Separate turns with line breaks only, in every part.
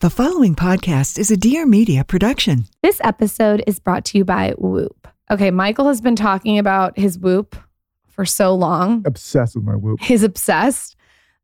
The following podcast is a Dear Media production.
This episode is brought to you by Whoop. Okay, Michael has been talking about his Whoop for so long.
Obsessed with my whoop.
He's obsessed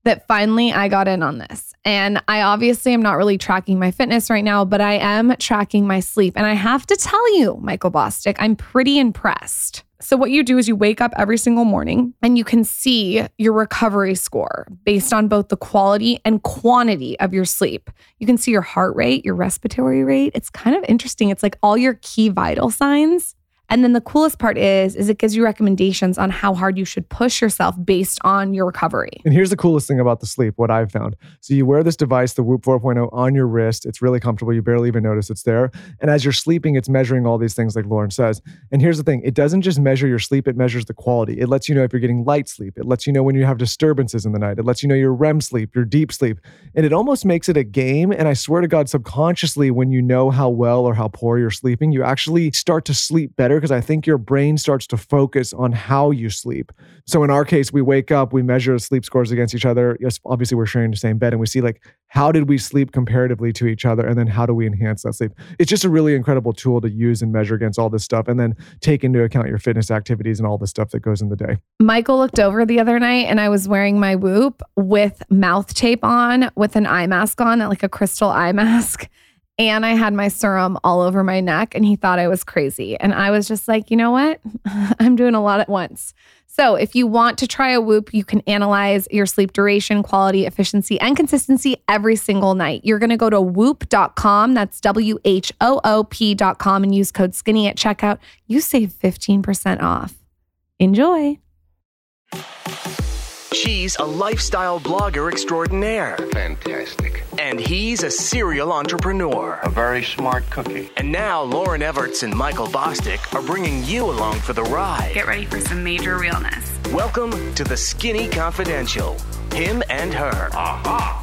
that finally I got in on this. And I obviously am not really tracking my fitness right now, but I am tracking my sleep. And I have to tell you, Michael Bosstick, I'm pretty impressed. So, what you do is you wake up every single morning and you can see your recovery score based on both the quality and quantity of your sleep. You can see your heart rate, your respiratory rate. It's kind of interesting. It's like all your key vital signs. And then the coolest part is is it gives you recommendations on how hard you should push yourself based on your recovery.
And here's the coolest thing about the sleep, what I've found. So you wear this device, the Whoop 4.0, on your wrist. It's really comfortable. You barely even notice it's there. And as you're sleeping, it's measuring all these things, like Lauryn says. And here's the thing it doesn't just measure your sleep, it measures the quality. It lets you know if you're getting light sleep. It lets you know when you have disturbances in the night. It lets you know your REM sleep, your deep sleep. And it almost makes it a game. And I swear to God, subconsciously, when you know how well or how poor you're sleeping, you actually start to sleep better because I think your brain starts to focus on how you sleep. So in our case, we wake up, we measure sleep scores against each other. Yes, obviously we're sharing the same bed and we see like how did we sleep comparatively to each other and then how do we enhance that sleep. It's just a really incredible tool to use and measure against all this stuff and then take into account your fitness activities and all the stuff that goes in the day.
Michael looked over the other night and I was wearing my whoop with mouth tape on, with an eye mask on, like a crystal eye mask. And I had my serum all over my neck, and he thought I was crazy. And I was just like, you know what? I'm doing a lot at once. So, if you want to try a whoop, you can analyze your sleep duration, quality, efficiency, and consistency every single night. You're going to go to whoop.com, that's W H O O P.com, and use code skinny at checkout. You save 15% off. Enjoy.
She's a lifestyle blogger extraordinaire,
Fantastic.
and he's a serial entrepreneur.
A very smart cookie.
And now Lauryn Evarts and Michael Bosstick are bringing you along for the ride.
Get ready for some major realness.
Welcome to the Skinny Confidential. Him and her. Aha.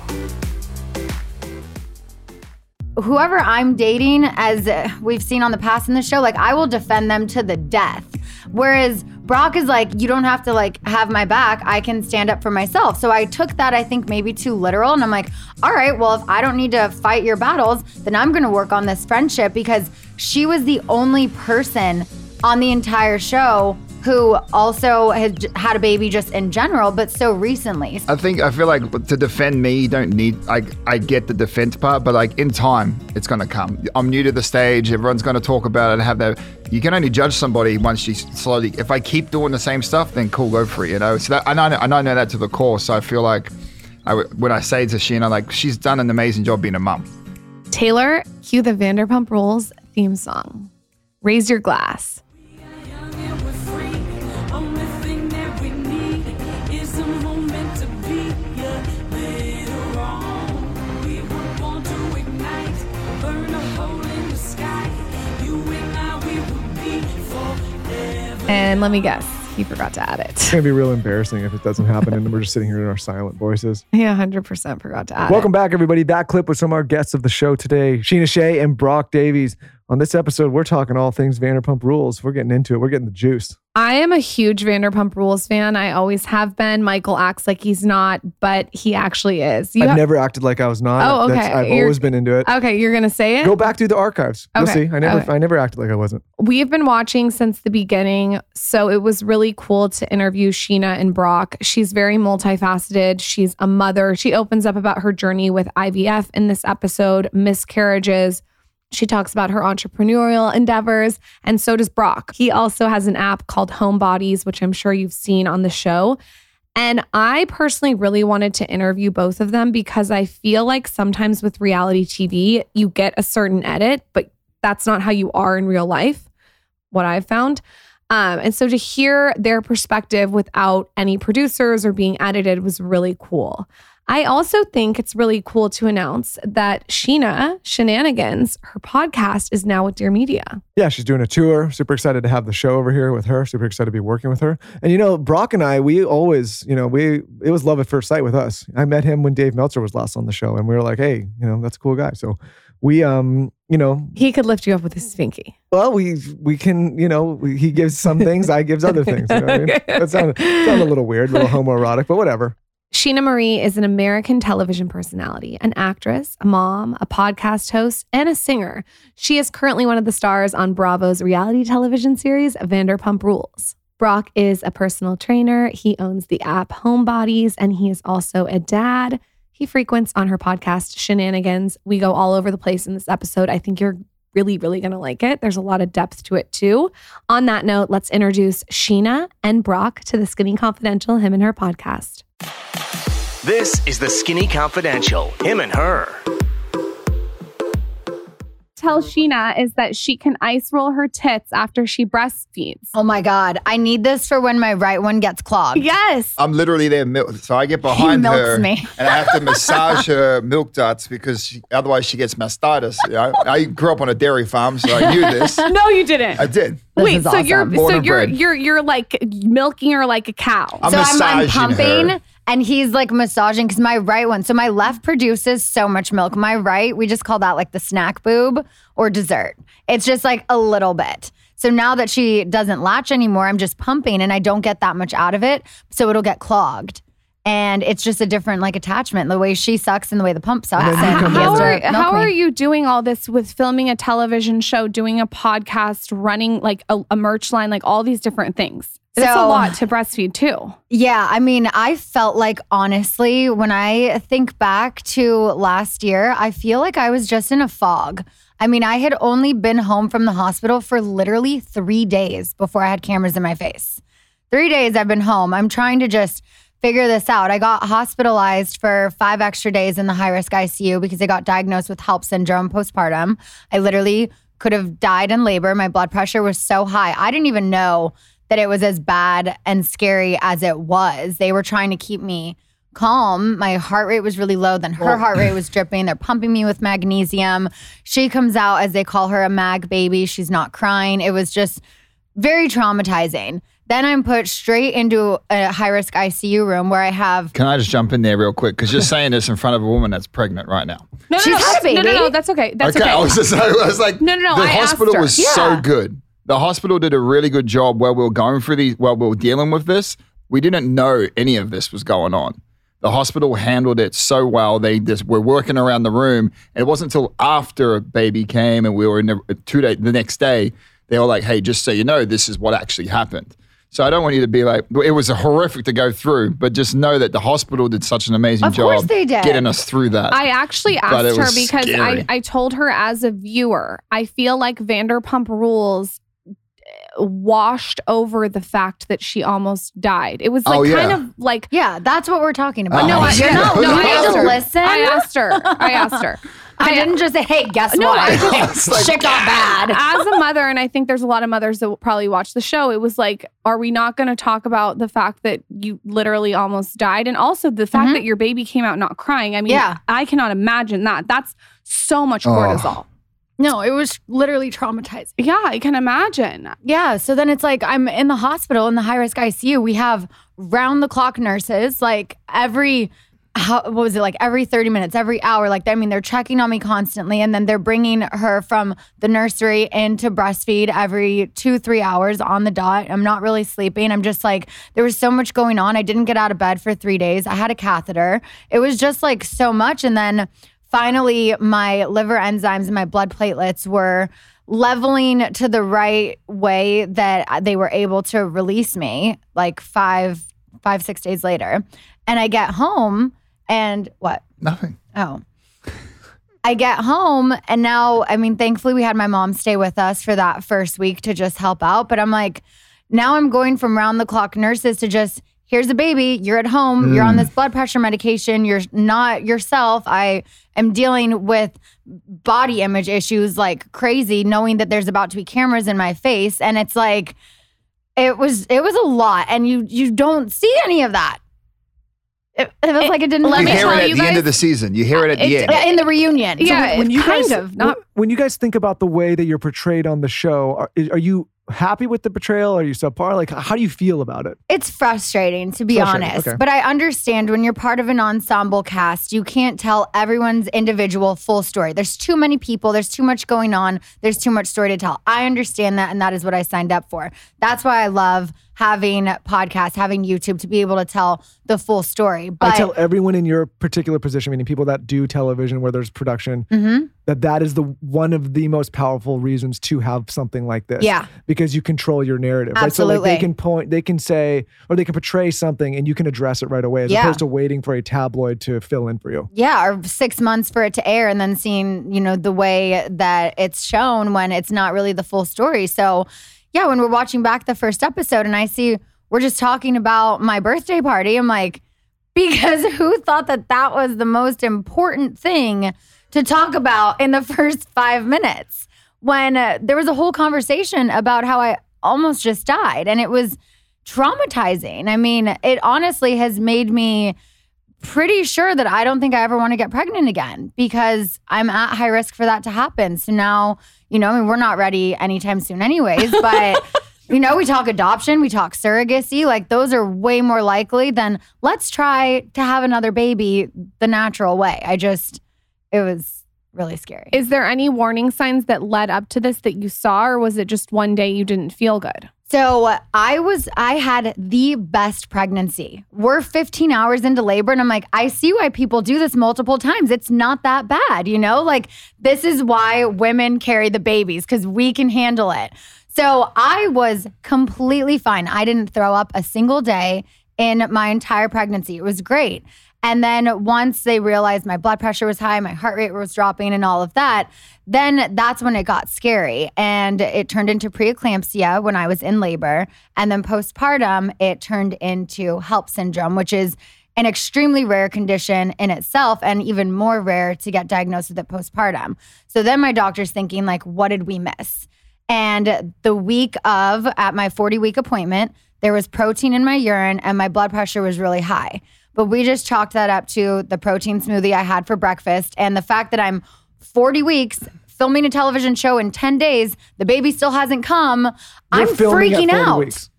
whoever I'm dating, as we've seen on the past in the show, like I will defend them to the death. Whereas Brock is like, you don't have to like have my back. I can stand up for myself. So I took that, I think, maybe too literal. And I'm like, all right, well, if I don't need to fight your battles, then I'm going to work on this friendship because she was the only person on the entire show who also had j- had a baby just in general, but so recently.
I think I feel like to defend me, you don't need. I I get the defense part, but like in time, it's gonna come. I'm new to the stage. Everyone's gonna talk about it. and Have that. You can only judge somebody once you slowly. If I keep doing the same stuff, then cool, go for it. You know. So that, and I know, and I know that to the core. So I feel like I, w- when I say to Scheana, like she's done an amazing job being a mum.
Taylor, cue the Vanderpump Rules theme song. Raise your glass. And let me guess, he forgot to add it.
It's gonna be real embarrassing if it doesn't happen and we're just sitting here in our silent voices.
Yeah, 100% forgot to add
Welcome
it.
back, everybody. That clip was from our guests of the show today, Scheana Shay and Brock Davies. On this episode, we're talking all things Vanderpump Rules. We're getting into it. We're getting the juice.
I am a huge Vanderpump Rules fan. I always have been. Michael acts like he's not, but he actually is. You
I've
ha-
never acted like I was not.
Oh, okay.
I've
You're-
always been into it.
okay, you're going to say it?
Go back through the archives. You'll see. I never,
Okay.
I never acted like I wasn't.
We've been watching since the beginning, so it was really cool to interview Scheana and Brock. She's very multifaceted. She's a mother. She opens up about her journey with IVF in this episode, miscarriages. She talks about her entrepreneurial endeavors, and so does Brock. He also has an app called Home Bodies, which I'm sure you've seen on the show. And I personally really wanted to interview both of them because I feel like sometimes with reality TV, you get a certain edit, but that's not how you are in real life what I've found. Um, and so to hear their perspective without any producers or being edited was really cool. I also think it's really cool to announce that Scheana Scheananigans, her podcast is now with Dear Media.
Yeah, she's doing a tour. Super excited to have the show over here with her. Super excited to be working with her. And you know, Brock and I, we always, you know, we it was love at first sight with us. I met him when Dave Meltzer was last on the show, and we were like, hey, you know, that's a cool guy. So we, um, you know,
He could lift you up with his stinky.
well, we we can, you know, we, he gives some things, I gives other things. You know I mean? That sounded, sounded a little weird, a little homoerotic, but whatever.
Scheana Marie is an American television personality, an actress, a mom, a podcast host, and a singer. She is currently one of the stars on Bravo's reality television series Vanderpump Rules. Brock is a personal trainer. He owns the app Homebodies, and he is also a dad. He frequents on her podcast Scheananigans. We go all over the place in this episode. I think you're really, really going to like it. There's a lot of depth to it too. On that note, let's introduce Scheana and Brock to the Skinny Confidential, him and her podcast.
This is the Skinny Confidential, him and her.
Tell Scheana is that she can ice roll her tits after she breastfeeds.
Oh my God. I need this for when my right one gets clogged.
Yes.
I'm literally there, milk. So I get behind
milks
her
me.
and I have to massage her milk ducts because she, otherwise she gets mastitis. You know? I grew up on a dairy farm, so I knew this.
No, you didn't.
I did.
This
Wait,
is
so you're
awesome.
so you're you're you're like milking her like a cow.
I'm
so I'm, I'm
massaging
pumping
her.
And he's like massaging because my right one, so my left produces so much milk. My right, we just call that like the snack boob or dessert. It's just like a little bit. So now that she doesn't latch anymore, I'm just pumping and I don't get that much out of it. So it'll get clogged. And it's just a different like attachment, the way she sucks and the way the pump sucks.
then you
and
come
he has
how
to
are, how are, you doing all this with filming a television show, doing a podcast, running like a, a merch line, like all these different things? It's a lot to breastfeed too.
Yeah, I mean, I felt like honestly, when I think back to last year, I feel like I was just in a fog. I mean, I had only been home from the hospital for literally three days before I had cameras in my face. Three days I've been home. I'm trying to just figure this out. I got hospitalized for five extra days in the high risk ICU because I got diagnosed with HELLP syndrome postpartum. I literally could have died in labor. My blood pressure was so high. I didn't even know that it was as bad and scary as it was. They were trying to keep me calm. My heart rate was really low. Then her heart rate was dripping. They're pumping me with magnesium. She comes out, as they call her, a mag baby. She's not crying. It was just very traumatizing. Then I'm put straight into a high risk ICU room where I have
Can I just jump in there real quick? Because you're saying this in front of a woman that's pregnant right now.
No, no,
She's
no,
had a
no, no, no, that's okay. That's okay.
I was just I was like,
No, no, no,
The
I asked
hospital
her.
was
Yeah.
so good. The hospital did a really good job while we were going through these, while we were dealing with this. We didn't know any of this was going on. The hospital handled it so well. They just were working around the room. And it wasn't until after baby came and we were in the two day, the next day, they were like, hey, just so you know, this is what actually happened. So I don't want you to be like, it was horrific to go through, but just know that the hospital did such an amazing
Of
job
course they did.
getting us through that.
I actually asked her because I,
scary.
I told her as a viewer, I feel like Vanderpump Rules washed over the fact that she almost died. It was like
Oh,
kind of like
yeah, that's what we're talking about.
Oh,
no, I,
yeah.
no, no,
You
I
need
asked
to
her.
listen.
I asked her. I asked her.
I didn't just say, hey, guess
No,
what?
I
just- like-
Shit got bad.
As a mother, and I think there's a lot of mothers that will probably watch the show, it was like, are we not going to talk about the fact that you literally almost died? And also the fact
Mhm.
that your baby came out not crying. I mean,
Yeah.
I cannot imagine that. That's so much
Oh.
No, it was literally traumatizing.
Yeah, I can imagine.
Yeah. So then it's like I'm in the hospital in the high risk ICU. We have round the clock nurses, like every, how, what was it, like every 30 minutes, every hour. Like, I mean, they're checking on me constantly. And then they're bringing her from the nursery into breastfeed every two, three hours on the dot. I'm not really sleeping. I'm just like, there was so much going on. I didn't get out of bed for three days. I had a catheter. It was just like so much. And then finally, my liver enzymes and my blood platelets were leveling to the right way that they were able to release me like five five six days later. And i get home and what?
Nothing.
oh. I get home and now i mean thankfully we had my mom stay with us for that first week to just help out. But i'm like now i'm going from round the clock nurses to just here's a baby you're at home you're on hmm. this blood pressure medication you're not yourself. I am dealing with body image issues like crazy knowing that there's about to be cameras in my face. And it's like it was it was a lot. And you you don't see any of that. It, it was eh, like it didn't
let me
hear
tell
it at
you
the end of the season. You hear it at the end.
Yeah, in the reunion.
Yeah,
when you
kind
guys,
of, not-
when, when you guys think about the way that you're portrayed on the show, are, are you happy with the portrayal? Are you subpar? Like, how do you feel about it?
It's frustrating to be
Frustrating,
honest,
okay.
but I understand when you're part of an ensemble cast, you can't tell everyone's individual full story. There's too many people, there's too much going on, there's too much story to tell. I understand that, and that is what I signed up for. That's why I love having podcasts, having YouTube to be able to tell the full story. But
I tell everyone in your particular position, meaning people that do television where there's production,
Mhm.
that that is the one of the most powerful reasons to have something like this.
Yeah.
because you control your narrative. Right? So like they can point, they can say, or they can portray something, and you can address it right away, as
Yeah.
opposed to waiting for a tabloid to fill in for you.
yeah, or six months for it to air and then seeing, you know, the way that it's shown when it's not really the full story. So, yeah, when we're watching back the first episode and I see we're just talking about my birthday party, I'm like, because who thought that that was the most important thing to talk about in the first five minutes? When uh, there was a whole conversation about how I almost just died and it was traumatizing. I mean, it honestly has made me pretty sure that I don't think I ever want to get pregnant again because I'm at high risk for that to happen. So now, you know, I mean, we're not ready anytime soon, anyways, but. You know, we talk adoption, we talk surrogacy. Like, those are way more likely than let's try to have another baby the natural way. I just, it was really scary.
Is there any warning signs that led up to this that you saw, or was it just one day you didn't feel good?
So I was, I had the best pregnancy. We're 15 hours into labor, and I'm like, I see why people do this multiple times. It's not that bad, you know? Like, this is why women carry the babies because we can handle it. So I was completely fine. I didn't throw up a single day in my entire pregnancy. It was great. And then once they realized my blood pressure was high, my heart rate was dropping, and all of that, then that's when it got scary. And it turned into preeclampsia when I was in labor. And then postpartum, it turned into HELLP syndrome, which is an extremely rare condition in itself and even more rare to get diagnosed with it postpartum. So then my doctor's thinking, like, what did we miss? And the week of, at my 40 week appointment, there was protein in my urine and my blood pressure was really high. But we just chalked that up to the protein smoothie I had for breakfast and the fact that I'm 40 weeks filming a television show in 10 days, the baby still hasn't come.
You're
I'm
filming at
freaking
40
out.
weeks.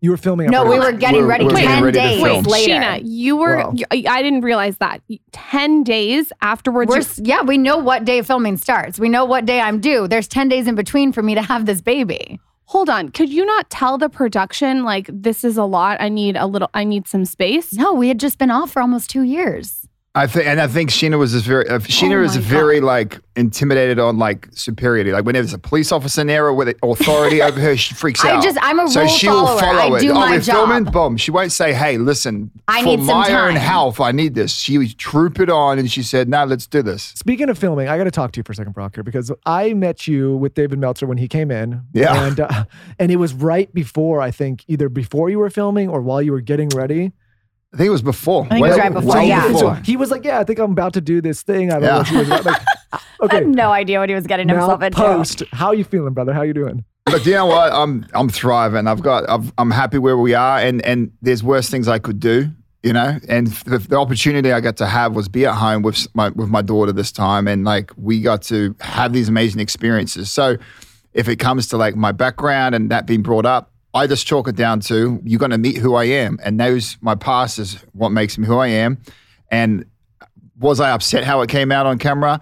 You were filming.
No, we were getting
We're-
ready
we're getting
10
ready
days
film.
later.
Scheana, you were,
Wow.
you- I didn't realize that. 10 days afterwards.
We're, yeah, we know what day filming starts. We know what day I'm due. There's 10 days in between for me to have this baby.
Hold on. Could you not tell the production, like, this is a lot? I need a little, I need some space?
No, we had just been off for almost two years.
I think, and I think Scheana was just very. Uh, Scheana
Oh
is
my
very like intimidated on like superiority. Like whenever there's a police officer near her with authority over her, she freaks
I
out.
just- I'm a
so
rule
she will follow
I
it.
do
oh,
my
we're filming. Boom. She won't say, "Hey, listen,
I
for
need some
my own health, I need this." She would troop it on, and she said, "No, let's do this."
Speaking of filming, I got to talk to you for a second, Brock, here, because I met you with David Meltzer when he came in.
Yeah.
And, uh, and it was right before, I think, either before you were filming or while you were getting ready.
I think it was before.
think it was right before,
way
yeah.
So he was like, Yeah, I think I'm about to do this thing. I don't know what you was about. Like,
I
okay.
had no idea what he was getting
Now,
himself into.
post. How you feeling, brother? How you doing?
But you know what? I'm I'm thriving. I've got I've, I'm happy where we are, and and there's worse things I could do. You know, and the, the opportunity I got to have was be at home with my with my daughter this time, and like we got to have these amazing experiences. So, if it comes to like my background and that being brought up, I just chalk it down to you're going to meet who I am, and those my past is what makes me who I am. And was I upset how it came out on camera?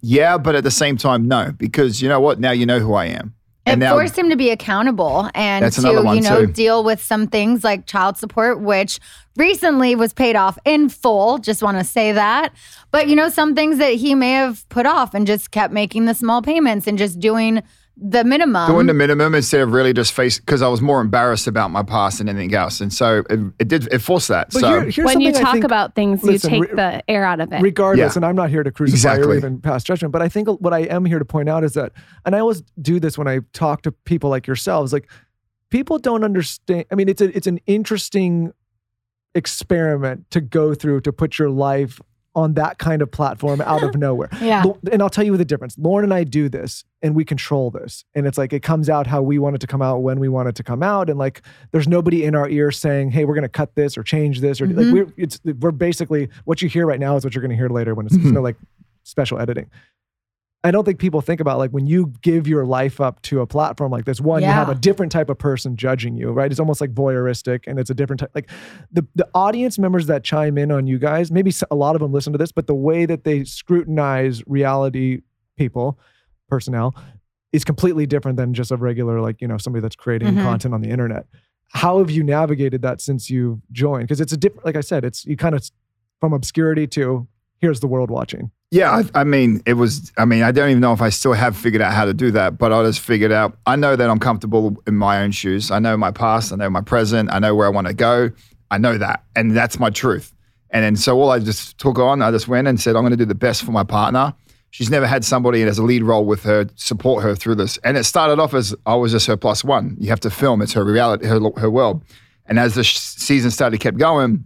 Yeah, but at the same time, no, because you know what? Now you know who I am.
It forced him to be accountable and to,
one,
you know,
too.
deal with some things like child support, which recently was paid off in full. Just want to say that. But, you know, some things that he may have put off and just kept making the small payments and just doing the minimum.
doing the minimum instead of really just face because I was more embarrassed about my past than anything else, and so it, it did it forced that.
But
so
here- here's
when you talk
think-
about things,
listen,
you take
re-
the air out of it.
regardless
Yeah.
and i'm not here to crucify or even pass judgment but i think what i am here to point out is that and i always do this when i talk to people like yourselves like people don't understand i mean it's a it's an interesting experiment to go through to put your life on that kind of platform out of nowhere
Yeah.
And I'll tell you the difference. Lauryn and I do this and we control this. And it's like it comes out how we want it to come out when we want it to come out. And like there's nobody in our ear saying, hey, we're gonna cut this or change this. Or like
Mhm.
we're it's we're basically what you hear right now is what you're gonna hear later when it's there's no like special editing. I don't think people think about like when you give your life up to a platform like this. One, you have a different type of person judging you, right? It's almost like voyeuristic, and it's a different type. Like the the audience members that chime in on you guys, maybe a lot of them listen to this, but the way that they scrutinize reality people, personnel, is completely different than just a regular like you know somebody that's creating
Mhm.
content on the internet. how have you navigated that since you joined? Because it's a different, like I said, it's you kind of from obscurity to here's the world watching.
Yeah, I, I mean, it was. I mean, I don't even know if I still have figured out how to do that, but I just figured out. I know that I'm comfortable in my own shoes. I know my past. I know my present. I know where I want to go. I know that, and that's my truth. And then so all I just took on, I just went and said, I'm going to do the best for my partner. She's never had somebody as a lead role with her support her through this. And it started off as I was just her plus one. You have to film; it's her reality, her her world. And as the sh- season started, kept going,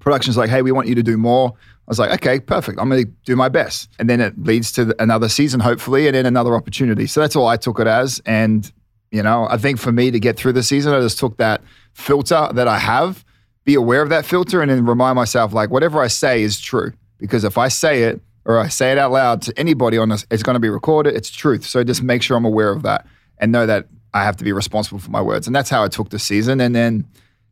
production's like, hey, we want you to do more. I was like, okay, perfect. I'm going to do my best. And then it leads to another season, hopefully, and then another opportunity. So that's all I took it as. And, you know, I think for me to get through the season, I just took that filter that I have, be aware of that filter, and then remind myself, like, whatever I say is true. Because if I say it or I say it out loud to anybody on this, it's going to be recorded. It's truth. So just make sure I'm aware of that and know that I have to be responsible for my words. And that's how I took the season. And then,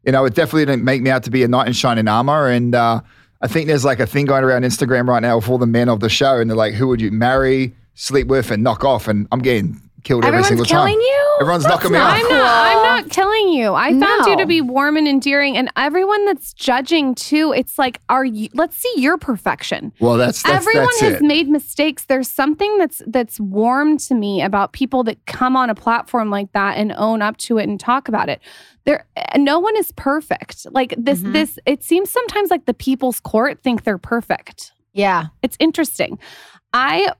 you know, it definitely didn't make me out to be a knight in shining armor. And uh, I think there's like a thing going around Instagram right now with all the men of the show, and they're like, "Who would you marry, sleep with, and knock off?" And I'm getting killed every
Everyone's
single
killing
time.
you?
Everyone's
That's
knocking me
not
off.
I'm not, I'm not killing you. I found you
No.
to be warm and endearing, and everyone that's judging too. It's like, are you? Let's see your perfection.
Well, that's that's,
Everyone
that's
has
it.
made mistakes. There's something that's that's warm to me about people that come on a platform like that and own up to it and talk about it. There, no one is perfect. Like this,
Mhm.
this. It seems sometimes like the people's court think they're perfect.
Yeah.
It's interesting. I,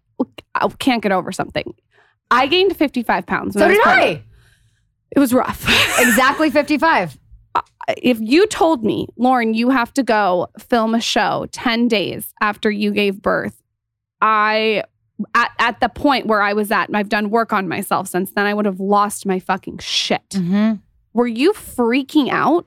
I can't get over something. I gained 55 pounds.
So
was
did
pregnant.
I.
It was rough.
Exactly 55.
if you told me, Lauryn, you have to go film a show 10 days after you gave birth, I at, at the point where I was at, and I've done work on myself since then, I would have lost my fucking shit.
Mm-hmm.
Were you freaking out?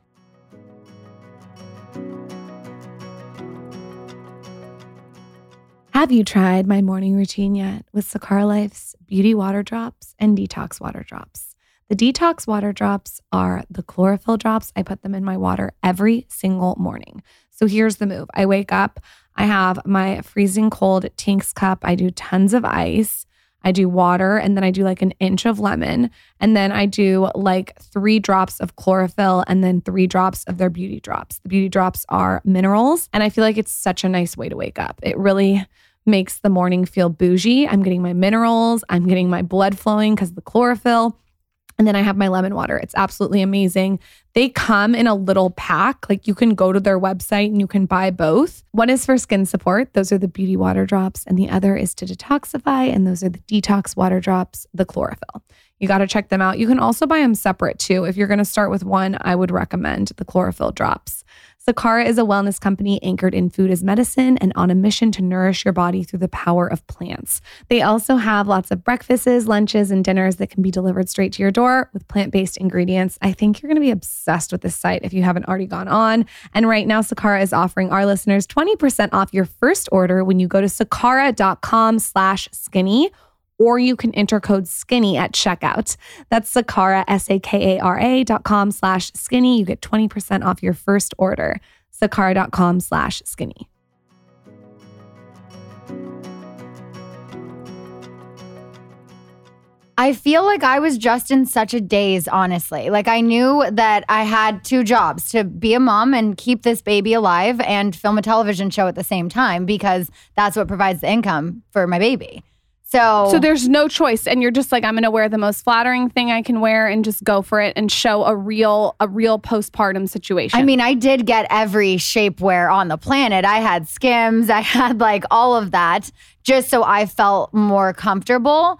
Have you tried my morning routine yet with Sakara Life's beauty water drops and detox water drops? The detox water drops are the chlorophyll drops. I put them in my water every single morning. So here's the move I wake up, I have my freezing cold Tinks cup, I do tons of ice. I do water and then I do like an inch of lemon. And then I do like three drops of chlorophyll and then three drops of their beauty drops. The beauty drops are minerals. And I feel like it's such a nice way to wake up. It really makes the morning feel bougie. I'm getting my minerals, I'm getting my blood flowing because of the chlorophyll. And then I have my lemon water. It's absolutely amazing. They come in a little pack. Like you can go to their website and you can buy both. One is for skin support, those are the beauty water drops, and the other is to detoxify, and those are the detox water drops, the chlorophyll. You got to check them out. You can also buy them separate too. If you're going to start with one, I would recommend the chlorophyll drops. Sakara is a wellness company anchored in food as medicine and on a mission to nourish your body through the power of plants. They also have lots of breakfasts, lunches, and dinners that can be delivered straight to your door with plant based ingredients. I think you're going to be obsessed with this site if you haven't already gone on. And right now, Sakara is offering our listeners 20% off your first order when you go to sakara.com slash skinny or you can enter code skinny at checkout. That's Sakara, S-A-K-A-R-A dot com slash skinny. You get 20% off your first order. Sakara.com slash skinny.
I feel like I was just in such a daze, honestly. Like I knew that I had two jobs to be a mom and keep this baby alive and film a television show at the same time because that's what provides the income for my baby. So,
So there's no choice. And you're just like, I'm going to wear the most flattering thing I can wear and just go for it and show a real, a real postpartum situation.
I mean, I did get every shapewear on the planet. I had skims, I had like all of that just so I felt more comfortable.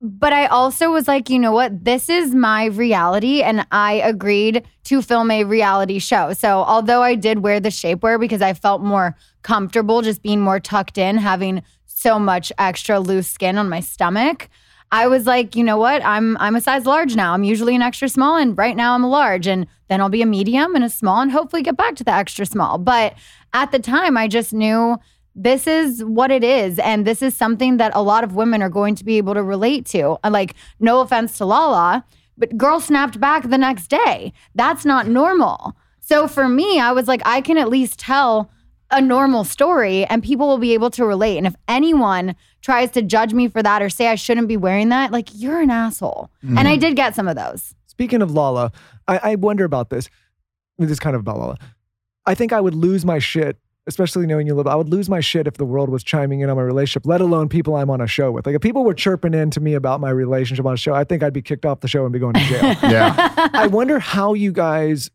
But I also was like, you know what? This is my reality. And I agreed to film a reality show. So, although I did wear the shapewear because I felt more comfortable just being more tucked in, having so much extra loose skin on my stomach, I was like, you know what? I'm I'm a size large now. I'm usually an extra small and right now I'm a large and then I'll be a medium and a small and hopefully get back to the extra small. But at the time I just knew this is what it is and this is something that a lot of women are going to be able to relate to. Like no offense to Lala, but girl snapped back the next day. That's not normal. So for me, I was like I can at least tell a normal story and people will be able to relate. And if anyone tries to judge me for that or say I shouldn't be wearing that, like you're an asshole. And I mm-hmm. did get some of those.
Speaking of Lala, I, I wonder about this. This is kind of about Lala. I think I would lose my shit, especially knowing you live. I would lose my shit if the world was chiming in on my relationship, let alone people I'm on a show with. Like if people were chirping in to me about my relationship on a show, I think I'd be kicked off the show and be going to jail.
Yeah.
I wonder how you guys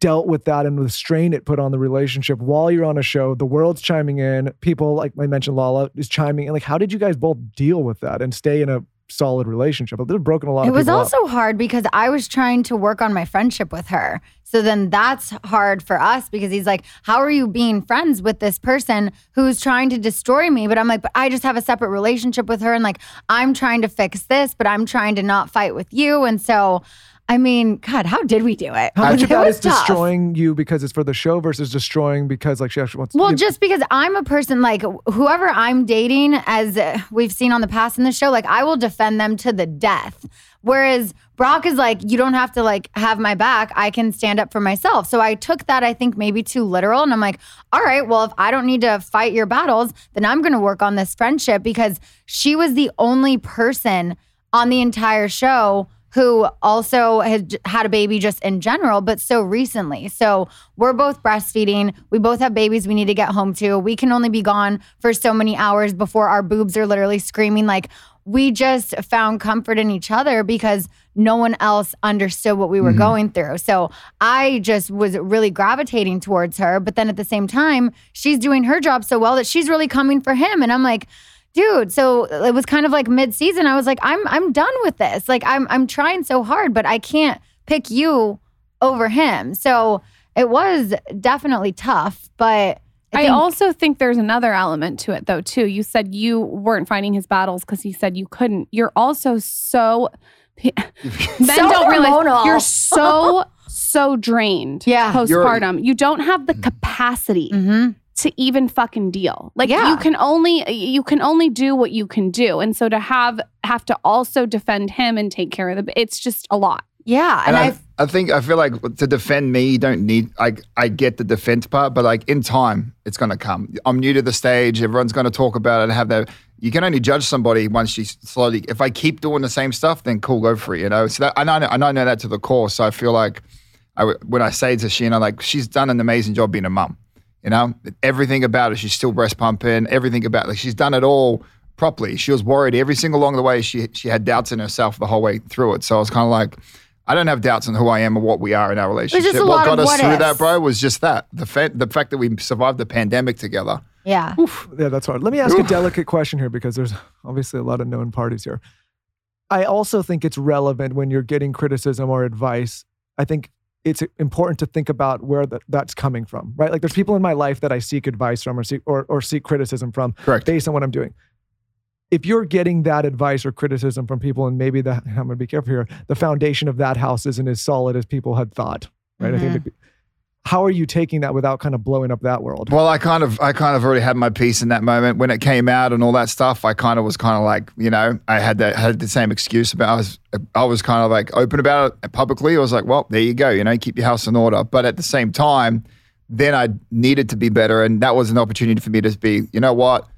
dealt with that and the strain it put on the relationship while you're on a show. The world's chiming in. People, like I mentioned, Lala is chiming in. Like, how did you guys both deal with that and stay in a solid relationship? They've broken a lot
It was also
up.
hard because I was trying to work on my friendship with her. So then that's hard for us because he's like, How are you being friends with this person who's trying to destroy me? But I'm like, But I just have a separate relationship with her. And like, I'm trying to fix this, but I'm trying to not fight with you. And so, I mean, God, how did we do it?
How much of that is
tough.
destroying you because it's for the show versus destroying because like she actually wants
Well, just because I'm a person like whoever I'm dating, as we've seen on the past in the show, like I will defend them to the death. Whereas Brock is like, you don't have to like have my back. I can stand up for myself. So I took that, I think, maybe too literal. And I'm like, all right, well, if I don't need to fight your battles, then I'm going to work on this friendship because she was the only person on the entire show who also had had a baby just in general, but so recently. So we're both breastfeeding. We both have babies we need to get home to. We can only be gone for so many hours before our boobs are literally screaming. Like we just found comfort in each other because no one else understood what we were mm-hmm. going through. So I just was really gravitating towards her. But then at the same time, she's doing her job so well that she's really coming for him. And I'm like, dude so it was kind of like mid-season i was like i'm i'm done with this like i'm i'm trying so hard but i can't pick you over him so it was definitely tough but
I,
I,
also think there's another element to it though too. You said you weren't fighting his battles because he said you couldn't. You're also so men
So
don't realize
hormonal.
you're so so drained
Yeah.
postpartum. You don't have the capacity
Mhm.
To even fucking deal. Like
Yeah.
you can only you can only do what you can do. And so to have have to also defend him and take care of the it's just a lot.
yeah
And
and,
I,
i
I think I feel like to defend me, you don't need. I I get the defense part, but like in time, it's gonna come. I'm new to the stage. Everyone's gonna talk about it and have that. You can only judge somebody once you slowly. If I keep doing the same stuff, then cool, go for it. You know. So that, I know I know I know that to the core. So I feel like I w- when I say to Scheana, like she's done an amazing job being a mum. You know, everything about it. She's still breast pumping. Everything about like she's done it all properly. She was worried every single along the way. She she had doubts in herself the whole way through it. So I was kind of like, I don't have doubts on who I am or what we are in our relationship.
just a
what
lot
got
of
us
what
through
ifs.
that, bro, was just that the fa- the fact that we survived the pandemic together.
yeah
Yeah, that's hard. Let me ask a delicate question here because there's obviously a lot of known parties here. I also think it's relevant when you're getting criticism or advice. I think it's important to think about where that that's coming from, right? Like there's people in my life that I seek advice from or seek or, or seek criticism from
Correct.
based on what I'm doing. If you're getting that advice or criticism from people, and maybe the I'm gonna be careful here, the foundation of that house isn't as solid as people had thought, right? I think. Mm-hmm. How are you taking that without kind of blowing up that world?
Well, I kind of, I kind of already had my piece in that moment when it came out and all that stuff. I kind of was kind of like, you know, I had that, had the same excuse about. I was, I was kind of like open about it publicly. I was like, well, there you go, you know, keep your house in order. But at the same time, then I needed to be better, and that was an opportunity for me to be, you know what,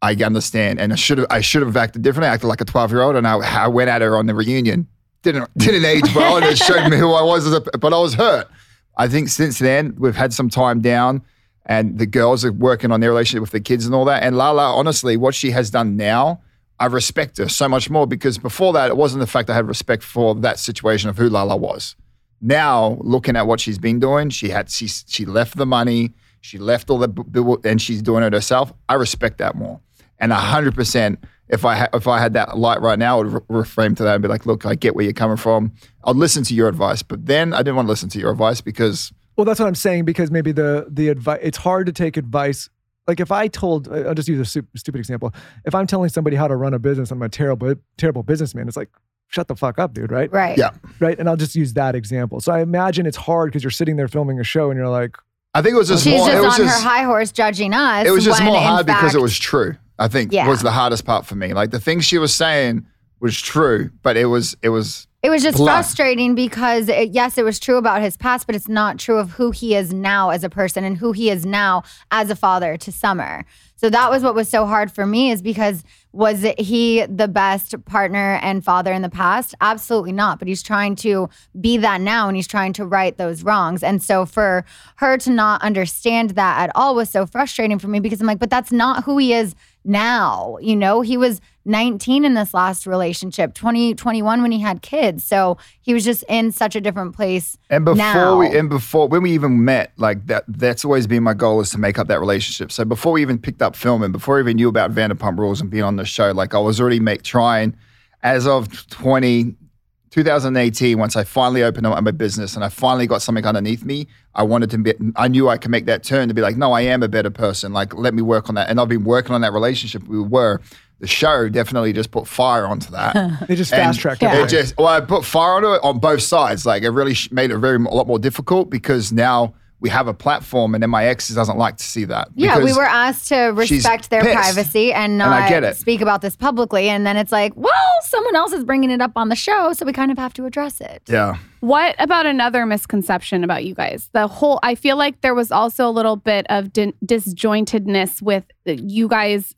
I understand, and I should have, I should have acted differently. I acted like a twelve year old, and I, I went at her on the reunion. Didn't, didn't age well, and it showed me who I was, as a, but I was hurt. I think since then we've had some time down, and the girls are working on their relationship with the kids and all that. And Lala, honestly, what she has done now, I respect her so much more because before that, it wasn't the fact I had respect for that situation of who Lala was. Now, looking at what she's been doing, she had she she left the money, she left all the and she's doing it herself. I respect that more. And hundred percent, if I ha- if I had that light right now, I would re- reframe to that and be like, look, I get where you're coming from. I'll listen to your advice, but then I didn't want to listen to your advice because
Well, that's what I'm saying because maybe the the advice it's hard to take advice. Like if I told, I'll just use a stu- stupid example. If I'm telling somebody how to run a business, I'm a terrible terrible businessman. It's like shut the fuck up, dude. Right.
right
yeah.
Right. And I'll just use that example. So I imagine it's hard because you're sitting there filming a show and you're like,
I think it was just
she's
more.
just
it was
on
just,
her high horse judging us
it was just
when
more hard because it was true. I think
Yeah.
was the hardest part for me. Like the things she was saying was true, but it was it was
It was just
blunt.
frustrating because, it, yes, it was true about his past, but it's not true of who he is now as a person and who he is now as a father to Summer. So that was what was so hard for me is because was he the best partner and father in the past? Absolutely not. But he's trying to be that now and he's trying to right those wrongs. And so for her to not understand that at all was so frustrating for me because I'm like, but that's not who he is now. You know, he was 19 in this last relationship, 20, 21 when he had kids. So he was just in such a different place.
And before
now.
we and before when we even met, like that that's always been my goal is to make up that relationship. So before we even picked up filming, before I even knew about Vanderpump Rules and being on the show, like I was already make trying as of 20 2018 once I finally opened up my business and I finally got something underneath me, I wanted to be I knew I could make that turn to be like, no, I am a better person. Like let me work on that. And I've been working on that relationship we were. The show definitely just put fire onto that.
They just fast tracked
It
everything.
just well, I put fire onto it on both sides. Like it really made it very a lot more difficult because now we have a platform, and then my ex doesn't like to see that.
Yeah, we were asked to respect their
pissed.
privacy and
And I
not
get it.
speak about this publicly. And then it's like, well, someone else is bringing it up on the show, so we kind of have to address it.
Yeah,
What about another misconception about you guys? The whole, I feel like there was also a little bit of di- disjointedness with you guys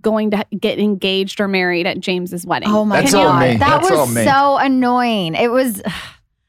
going to get engaged or married at James's wedding.
Oh my
That's
god,
all me.
that
That's all
was
me.
so annoying. It was.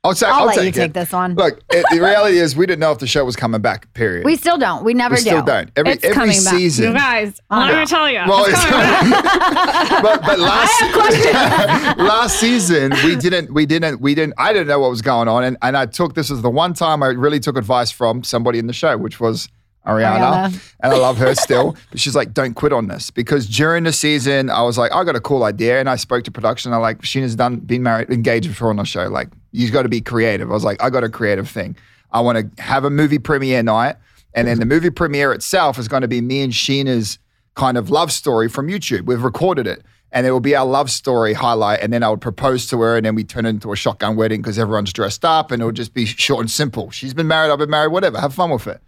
I'll, say,
I'll,
I'll
let
take
you
it.
take this one.
Look, it, the reality is we didn't know if the show was coming back. Period.
we still don't. We never do.
We
do.
still don't. Every
It's
every
coming back.
season.
You guys, let me to tell you.
Well,
it's
it's
coming
but but last last season we didn't we didn't we didn't I didn't know what was going on and and I took this as the one time I really took advice from somebody in the show which was Ariana,
Ariana.
and I love her still but she's like don't quit on this because during the season I was like I got a cool idea and I spoke to production I like Scheana's done been married engaged before on the show like you've got to be creative I was like I got a creative thing I want to have a movie premiere night and then the movie premiere itself is going to be me and Scheana's kind of love story from YouTube. We've recorded it. And it will be our love story highlight. And then I would propose to her, and then we turn it into a shotgun wedding because everyone's dressed up and it would just be short and simple. She's been married, I've been married, whatever. Have fun with it.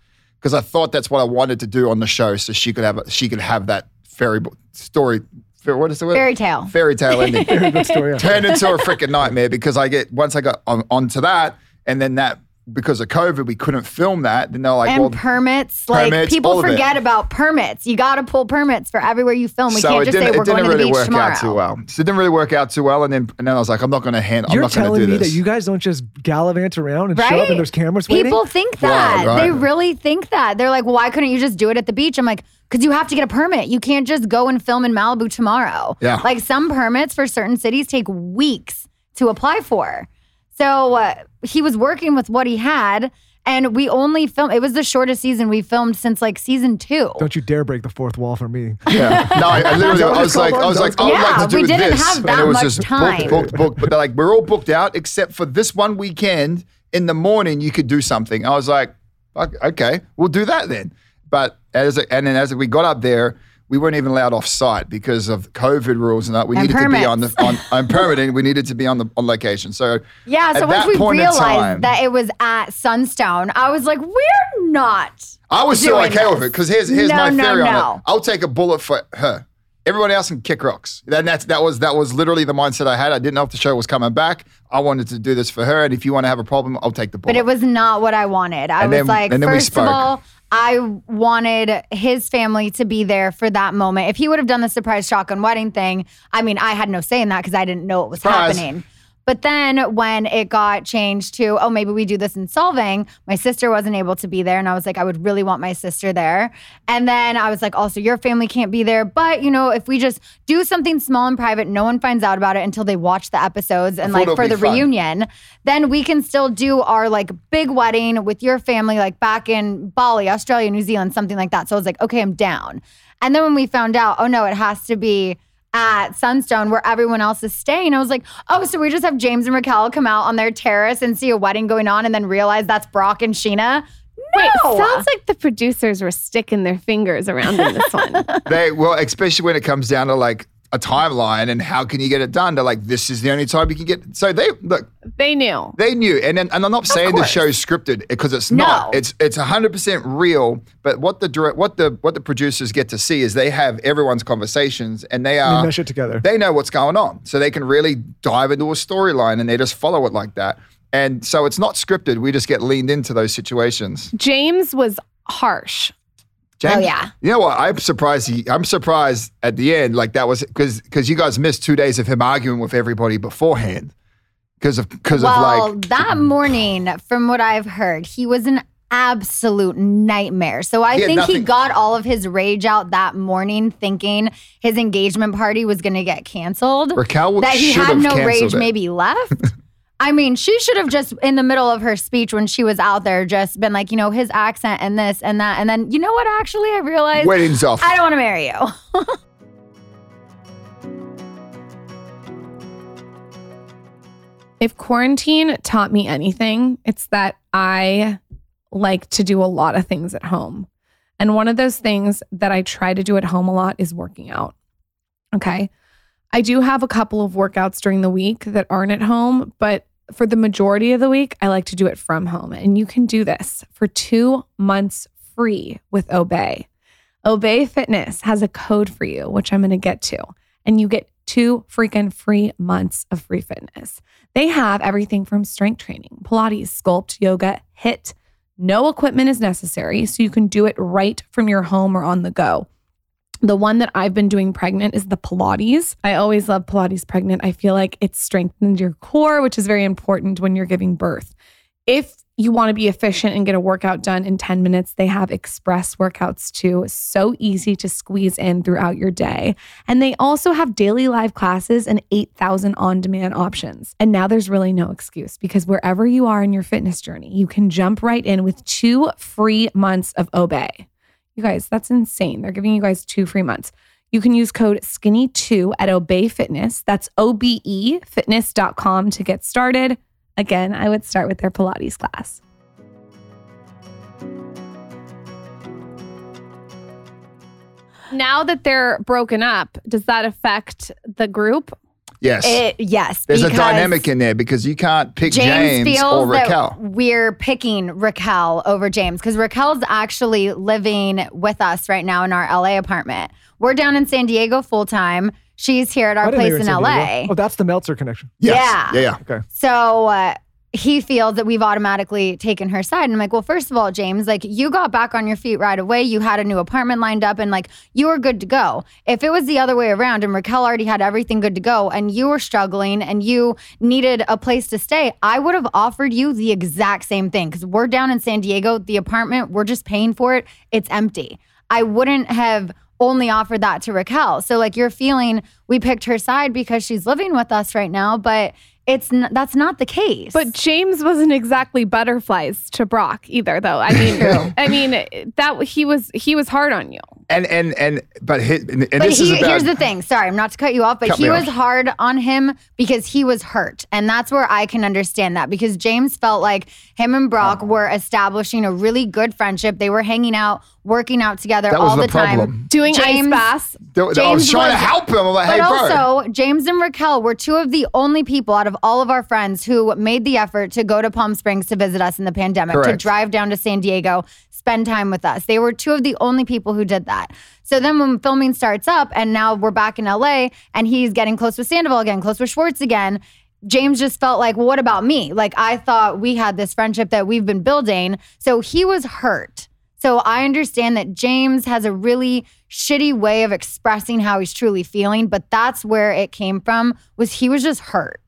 Because I thought that's what I wanted to do on the show so she could have she could have that fairy story. What is the word?
Fairy tale.
Fairy tale ending
Very good story. yeah.
turned into a freaking nightmare because I get once I got on, onto that, and then that because of COVID, we couldn't film that. Then they're like,
and
well,
permits, like
permits, all
people forget about permits. You got to pull permits for everywhere you film. We
so
can't just say we're
it didn't
going to the
really
beach
work
tomorrow.
out too well. So it didn't really work out too well, and then and then I was like, I'm not going to hand. I'm
You're
not
telling
to do
me
this.
that you guys don't just gallivant around and show up
Right?
and there's cameras waiting?
People think
Right,
that.
right.
They really think that. They're like, why couldn't you just do it at the beach? I'm like, because you have to get a permit. You can't just go and film in Malibu tomorrow.
Yeah.
Like some permits for certain cities take weeks to apply for. So uh, he was working with what he had, and we only filmed. It was the shortest season we filmed since like season two.
Don't you dare break the fourth wall for me.
Yeah. No, I, I literally, I was like. I was like, I would
Yeah,
like to do
we didn't
this,
have
and
that
it was
much
just
time.
booked, booked, booked. But they're like, we're all booked out except for this one weekend. In the morning, you could do something. I was like, okay, we'll do that then. But as and then as we got up there, we weren't even allowed off site because of COVID rules and that. We
And
needed to be on the on, on permitting. We needed to be on the on location. So
Yeah, so once we realized
time-
that it was at Sunstone, I was like, we're not.
I was still okay with it because here's here's
No,
my
no,
theory on
no.
it. I'll take a bullet for her. Everyone else can kick rocks. And that's that was that was literally the mindset I had. I didn't know if the show was coming back. I wanted to do this for her, and if you want to have a problem, I'll take the bullet.
But it was not what I wanted. I
And
was
then-
like,
and then we
first of all, I wanted his family to be there for that moment. If he would have done the surprise shotgun wedding thing, I mean, I had no say in that because I didn't know it was
Surprise.
happening. But then when it got changed to, oh, maybe we do this in Solvang, my sister wasn't able to be there. And I was like, I would really want my sister there. And then I was like, also, your family can't be there. But, you know, if we just do something small and private, no one finds out about it until they watch the episodes and like for the
fun.
reunion, then we can still do our like big wedding with your family, like back in Bali, Australia, New Zealand, something like that. So I was like, okay, I'm down. And then when we found out, oh no, it has to be at Sunstone where everyone else is staying. I was like, oh, so we just have James and Raquel come out on their terrace and see a wedding going on and then realize that's Brock and Scheana. No.
Wait, sounds like the producers were sticking their fingers around in this one.
they well, especially when it comes down to like a timeline and how can you get it done. They're like, this is the only time you can get. So they look,
They knew.
they knew, and then, and I'm not saying the show's scripted because it's
No.
not. It's it's 100 percent real. But what the direct, what the what the producers get to see is they have everyone's conversations, and they
They
are
mesh it together.
they know what's going on, so they can really dive into a storyline, and they just follow it like that. And so it's not scripted. We just get leaned into those situations.
James was harsh.
James,
Oh, yeah.
You know what? I'm surprised. He, I'm surprised at the end. Like that was because because you guys missed two days of him arguing with everybody beforehand because of because
Well,
of like
that mm. morning, from what I've heard, he was an absolute nightmare. So I
He
think he got all of his rage out that morning, thinking his engagement party was going to get canceled.
Raquel
that he had no rage,
it.
maybe left. I mean, she should have just in the middle of her speech when she was out there just been like, you know, his accent and this and that. And then, you know what? Actually, I realized
weddings off.
I don't want to marry you.
If quarantine taught me anything, it's that I like to do a lot of things at home. And one of those things that I try to do at home a lot is working out. Okay. I do have a couple of workouts during the week that aren't at home, but for the majority of the week, I like to do it from home. And you can do this for two months free with Obé. Obé Fitness has a code for you, which I'm going to get to, and you get two freaking free months of free fitness. They have everything from strength training, Pilates, sculpt, yoga, HIIT. No equipment is necessary, so you can do it right from your home or on the go. The one that I've been doing pregnant is the Pilates. I always love Pilates pregnant. I feel like it strengthens your core, which is very important when you're giving birth. If you want to be efficient and get a workout done in 10 minutes, they have express workouts too. So easy to squeeze in throughout your day. And they also have daily live classes and 8,000 on demand options. And now there's really no excuse because wherever you are in your fitness journey, you can jump right in with two free months of Obé. You guys, that's insane. They're giving you guys two free months. You can use code skinny2 at Obé Fitness. That's O B E fitness.com to get started. Again, I would start with their Pilates class. Now that they're broken up, does that affect the group?
Yes.
It, yes.
There's a dynamic in there because you can't pick
James,
James,
feels
or Raquel.
that we're picking Raquel over James because Raquel's actually living with us right now in our LA apartment. We're down in San Diego full time. She's here at our
didn't know you
place
were
in LA.
Diego. Oh, that's the Meltzer connection.
Yes.
Yeah.
Yeah. Yeah.
Okay.
So uh, he feels that we've automatically taken her side. And I'm like, well, first of all, James, like you got back on your feet right away. You had a new apartment lined up and like you were good to go. If it was the other way around and Raquel already had everything good to go and you were struggling and you needed a place to stay, I would have offered you the exact same thing because we're down in San Diego. The apartment, we're just paying for it. It's empty. I wouldn't have only offered that to Raquel. So like you're feeling we picked her side because she's living with us right now, but it's n- that's not the case.
But James wasn't exactly butterflies to Brock either, though. I mean, I mean that he was he was hard on you.
And and and but hit, and, and
But
this is about
here's the thing. Sorry, I'm not to cut you off, but he
me
was
off.
hard on him because he was hurt. And that's where I can understand that because James felt like him and Brock
Oh.
were establishing a really good friendship. They were hanging out, working out together
That was
all
the
the, time.
Doing
James-
ice baths.
I was
James
trying to help him. I'm like,
But
bro.
also, James and Raquel were two of the only people out of all of our friends who made the effort to go to Palm Springs to visit us in the pandemic, to drive down to San Diego, spend time with us. They were two of the only people who did that. So then when filming starts up and now we're back in LA and he's getting close with Sandoval again, close with Schwartz again. James just felt like, well, what about me? Like, I thought we had this friendship that we've been building. So he was hurt. So I understand that James has a really shitty way of expressing how he's truly feeling, but that's where it came from was he was just hurt.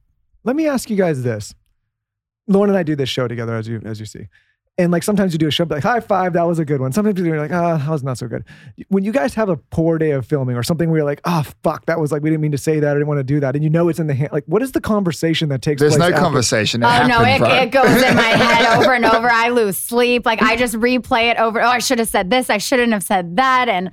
Let me ask you guys this. Lauryn and I do this show together, as you as you see. And like sometimes you do a show, but like high five, that was a good one. Sometimes you're like, ah, that was not so good. When you guys have a poor day of filming or something where you're like, oh fuck, that was like we didn't mean to say that, I didn't want to do that, and you know it's in the hand. Like, what is the conversation that takes
There's
place?
no
after?
conversation. It
oh
happened,
no, it,
bro.
it goes in my head over and over. I lose sleep. Like I just replay it over. Oh, I should have said this. I shouldn't have said that. And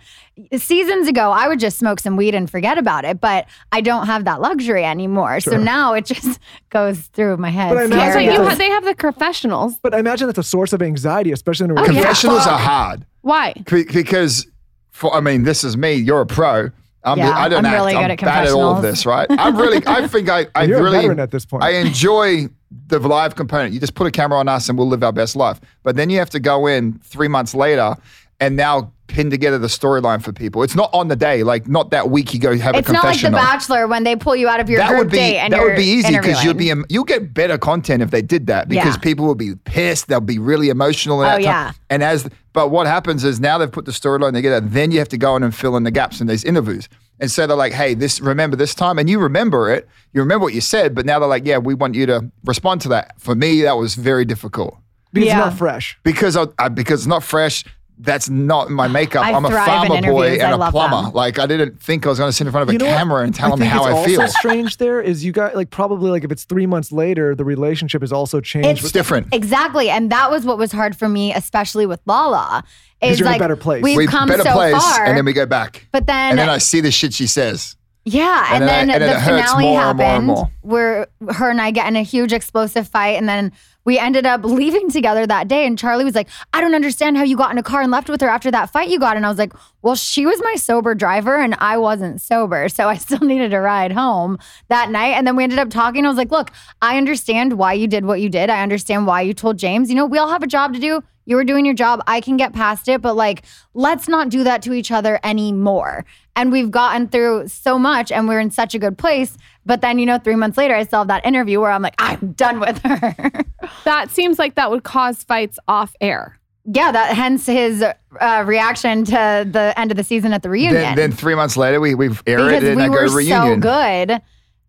seasons ago, I would just smoke some weed and forget about it. But I don't have that luxury anymore. So now it just goes through my head.
But I
It's
imagine
That's
scary.
you
Yeah.
ha- they have the professionals.
But I imagine that's a source of anxiety, especially in a
Oh, yeah.
relationship.
Confessionals are hard
Why?
Be- because, for I mean, this is me. You're a pro. I'm,
Yeah,
I don't
I'm
act.
really
I'm
good at
bad at all of this, right? I'm really. I think I. I
You're a
really.
veteran at this point.
I enjoy the live component. You just put a camera on us and we'll live our best life. But then you have to go in three months later and now pin together the storyline for people. It's not on the day. Like not that week. You go have
It's
a confessional.
It's not like The. Bachelor when they pull you out of your
that
group
would be
date and
that
you're
would be easy because you'll be you'll get better content if they did that because
Yeah.
people will be pissed they'll be really emotional in
Oh,
that time.
yeah.
and as but what happens is now they've put the storyline together then you have to go in and fill in the gaps in these interviews and so they're like hey this remember this time and you remember it you remember what you said but now they're like yeah we want you to respond to that for me that was very difficult
because
Yeah.
it's not fresh.
because I, I, uh, because it's not fresh. That's not my makeup.
I
I'm a farmer boy and a plumber.
them.
Like I didn't think I was going to sit in front of a
You know what?
camera and tell them how
it's
I feel.
Also strange there is you got like probably like if it's three months later, the relationship is also changed.
It's different.
Exactly. And that was what was hard for me, especially with Lala.
'Cause
Is
you're in a
like
better place.
we've
we
come
better
so
place,
far.
and then we go back.
but then,
and then I see the shit she says.
Yeah, and,
and then
then,
I- and
the finale
more and more
happened
more.
where her and I get in a huge explosive fight, and then we ended up leaving together that day. And Charlie was like, "I don't understand how you got in a car and left with her after that fight you got." And I was like, "Well, she was my sober driver, and I wasn't sober, so I still needed a ride home that night." And then we ended up talking. I was like, "Look, I understand why you did what you did. I understand why you told James. You know, we all have a job to do." You were doing your job. I can get past it, but like, let's not do that to each other anymore. And we've gotten through so much and we're in such a good place. But then, you know, three months later, I still have that interview where I'm like, I'm done with her.
That seems like that would cause fights off air.
yeah, that hence his uh, reaction to the end of the season at the reunion.
Then, then three months later, we we air it
because
and
we
I go
were
reunion.
so good.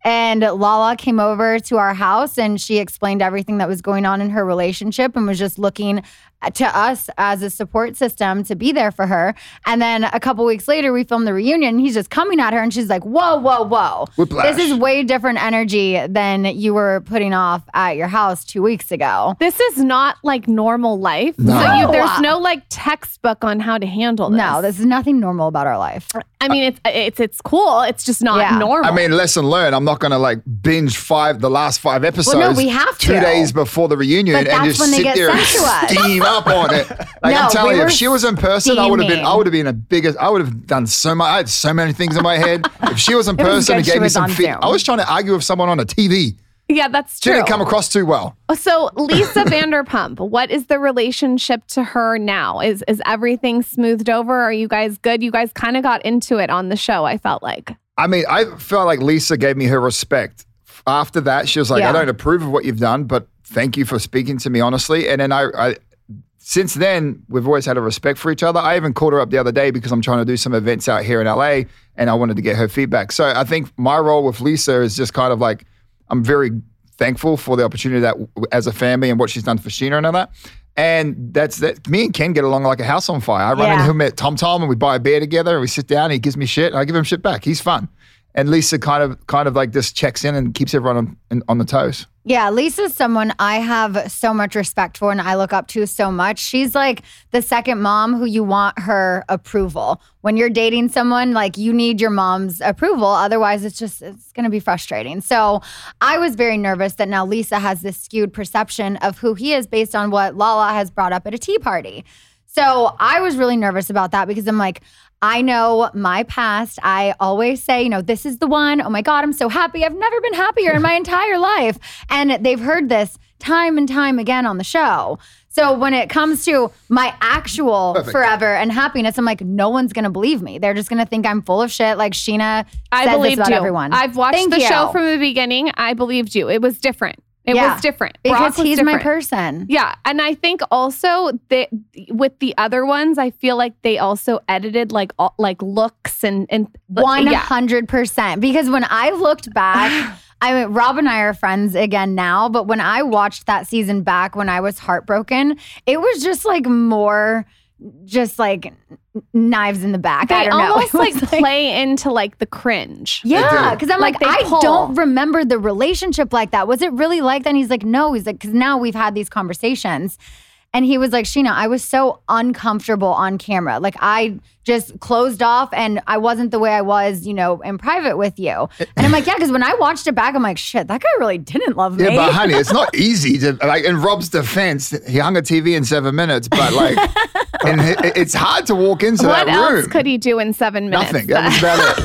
And Lala came over to our house and she explained everything that was going on in her relationship and was just looking to us as a support system to be there for her. And then a couple weeks later, we filmed the reunion. And he's just coming at her and she's like, Whoa, whoa, whoa.
Whiplash.
This is way different energy than you were putting off at your house two weeks ago.
This is not like normal life.
No.
So you, there's
No.
no like textbook on how to handle this.
No, this is nothing normal about our life.
I mean, it's it's it's cool. It's just not
Yeah.
normal.
I mean, lesson learned. I'm not going to like binge five the last five episodes.
we have
two days before the reunion
But
and just
when they
sit
get
there and
sent to us.
steam up on it. Like
No,
I'm telling
we
you, if she was in person, I would have been. I would have been a bigger. I would have done so much. I had so many things in my head. If she was in person and gave me some
on.
I was trying to argue with someone on a TV.
yeah, that's true.
She didn't come across too well.
Oh, so Lisa Vanderpump, what is the relationship to her now? Is is everything smoothed over? Are you guys good? You guys kind of got into it on the show. I felt like.
I mean, I felt like Lisa gave me her respect. After that, she was like,
Yeah.
I don't approve of what you've done, but thank you for speaking to me honestly. And then I, I, since then, we've always had a respect for each other. I even called her up the other day because I'm trying to do some events out here in LA and I wanted to get her feedback. So I think my role with Lisa is just kind of like, I'm very thankful for the opportunity that as a family and what she's done for Scheana and all that. And that's that. Me and Ken get along like a house on fire. I run
Yeah.
into him at Tom Tom and we buy a beer together and we sit down. And he gives me shit and I give him shit back. He's fun. And Lisa kind of kind of like just checks in and keeps everyone on, on the toes.
Yeah, Lisa's someone I have so much respect for and I look up to so much. She's like the second mom who you want her approval. When you're dating someone, like you need your mom's approval. Otherwise, it's just, it's going to be frustrating. So I was very nervous that now Lisa has this skewed perception of who he is based on what Lala has brought up at a tea party. So I was really nervous about that because I'm like, I know my past. I always say, you know, this is the one. Oh my God, I'm so happy. I've never been happier in my entire life. And they've heard this time and time again on the show. So when it comes to my actual
Perfect.
forever and happiness, I'm like, no one's gonna believe me. They're just gonna think I'm full of shit. Like Scheana
I
says this
believed
about
you.
everyone.
I've watched
Thank
the
you.
show from the beginning. I believed you. It was different. It
Yeah.
was different
because
was
he's my person.
Yeah, and I think also that with the other ones, I feel like they also edited like all, like looks and and
hundred percent. Because when I looked back, I mean, Rob and I are friends again now. But when I watched that season back, when I was heartbroken, it was just like more, just like knives in the back. I
They
don't know.
almost
It was
like play into like the cringe.
Yeah, because I'm
Like,
like, I
pull.
don't remember the relationship like that. Was it really like that? And he's like, no. He's like, because now we've had these conversations. And he was like, Scheana, I was so uncomfortable on camera. Like I just closed off and I wasn't the way I was, you know, in private with you. And I'm like, yeah, because when I watched it back, I'm like, shit, that guy really didn't love me.
Yeah, but honey, it's not easy to like. In Rob's defense, he hung a TV in seven minutes, but like, and it's hard to walk into
What
that
else
room.
could he do in seven minutes?
Nothing. That was about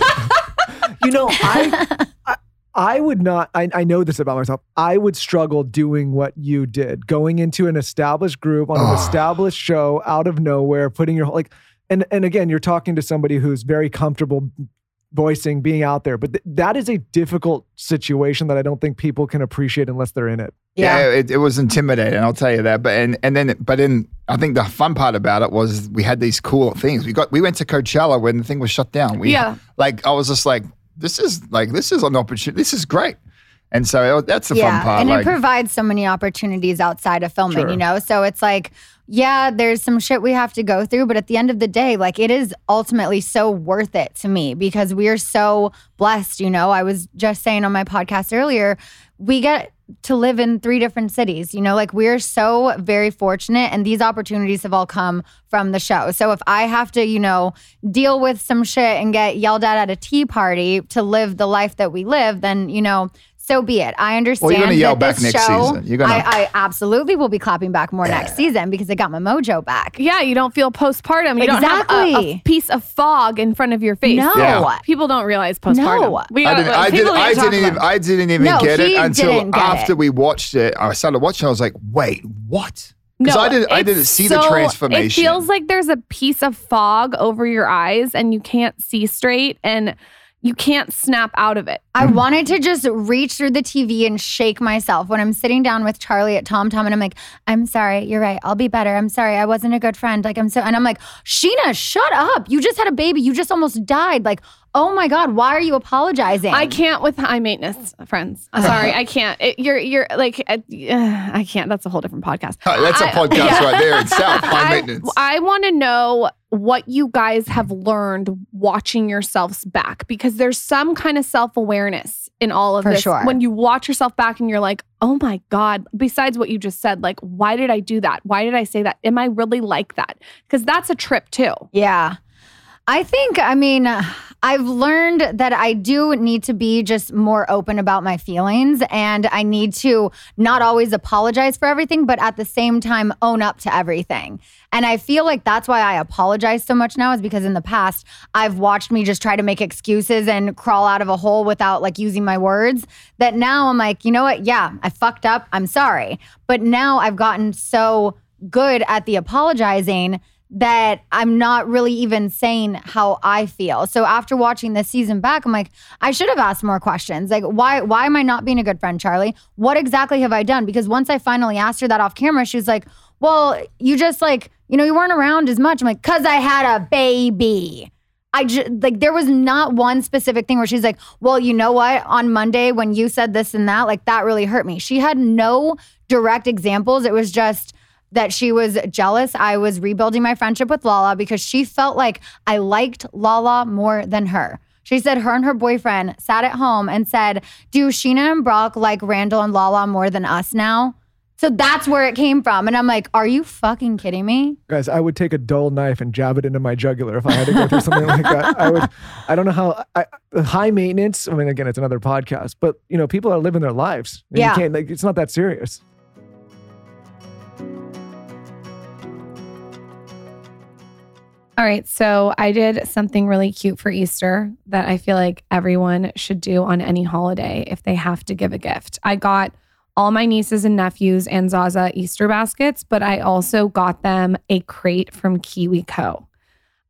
it.
you know, I, I I would not. I, I know this about myself. I would struggle doing what you did, going into an established group on an
Oh.
established show out of nowhere, putting your like, and and again, you're talking to somebody who's very comfortable voicing, being out there, but th- that is a difficult situation that I don't think people can appreciate unless they're in it.
Yeah, it, it was intimidating. I'll tell you that. But and and then but then I think the fun part about it was we had these cool things. We got we went to Coachella when the thing was shut down. We,
Yeah.
Like I was just like, this is like this is an opportunity. This is great. And so uh, that's the fun part.
and
like,
it provides so many opportunities outside of filming,
Sure.
you know? So it's like, yeah, there's some shit we have to go through, but at the end of the day, like it is ultimately so worth it to me because we are so blessed, you know? I was just saying on my podcast earlier, we get to live in three different cities, you know? Like we're so very fortunate and these opportunities have all come from the show. So if I have to, you know, deal with some shit and get yelled at at a tea party to live the life that we live, then, you know, so be it. I understand.
you're gonna yell
that
back
this
next
show,
season. You're gonna-
I, I absolutely will be clapping back more next season because I got my mojo back.
Yeah, you don't feel postpartum. You don't have a- a,
Exactly.
piece of fog in front of your face.
No.
Yeah.
People don't realize postpartum.
No.
We
I
gotta-
didn't. I, did, I didn't Even. I didn't even
No,
get it until
get
after
it.
we watched it. I started watching. I was like, wait, what? Because I didn't. I didn't see the transformation.
It feels like there's a piece of fog over your eyes and you can't see straight and you can't snap out of it.
I wanted to just reach through the TV and shake myself when I'm sitting down with Charlie at Tom Tom and I'm like, I'm sorry, you're right. I'll be better. I'm sorry. I wasn't a good friend. Like I'm so and I'm like, Scheana, shut up. You just had a baby. You just almost died. Like, oh my God, why are you apologizing?
I can't with high maintenance friends. Sorry, I can't. It, you're you're like uh, I can't. That's a whole different podcast.
Oh, that's a
I-
podcast
yeah.
right there itself. High
I,
maintenance.
I want to know what you guys have learned watching yourselves back because there's some kind of self awareness in all of
For
this.
sure.
When you watch yourself back and you're like, oh my God, besides what you just said, like, why did I do that? Why did I say that? Am I really like that? Because that's a trip too.
Yeah. I think, I mean, uh, I've learned that I do need to be just more open about my feelings and I need to not always apologize for everything, but at the same time, own up to everything. And I feel like that's why I apologize so much now, is because in the past, I've watched me just try to make excuses and crawl out of a hole without like using my words. That now I'm like, you know what? Yeah, I fucked up. I'm sorry. But now I've gotten so good at the apologizing that I'm not really even saying how I feel. So after watching this season back, I'm like, I should have asked more questions. Like, why why am I not being a good friend, Charlie? What exactly have I done? Because once I finally asked her that off camera, she was like, Well, you just like, you know, you weren't around as much. I'm like, cause I had a baby. I just like there was not one specific thing where she's like, well, you know what? On Monday when you said this and that, like that really hurt me. She had no direct examples. It was just that she was jealous. I was rebuilding my friendship with Lala because she felt like I liked Lala more than her. She said her and her boyfriend sat at home and said, Do Scheana and Brock like Randall and Lala more than us now? So that's where it came from. And I'm like, Are you fucking kidding me?
Guys, I would take a dull knife and jab it into my jugular if I had to go through something like that. I would. I don't know how. I, high maintenance. I mean, again, it's another podcast, but you know, people are living their lives. And
Yeah.
You can't. Like, it's not that serious.
All right. So I did something really cute for Easter that I feel like everyone should do on any holiday if they have to give a gift. I got all my nieces and nephews and Zaza Easter baskets, but I also got them a crate from KiwiCo.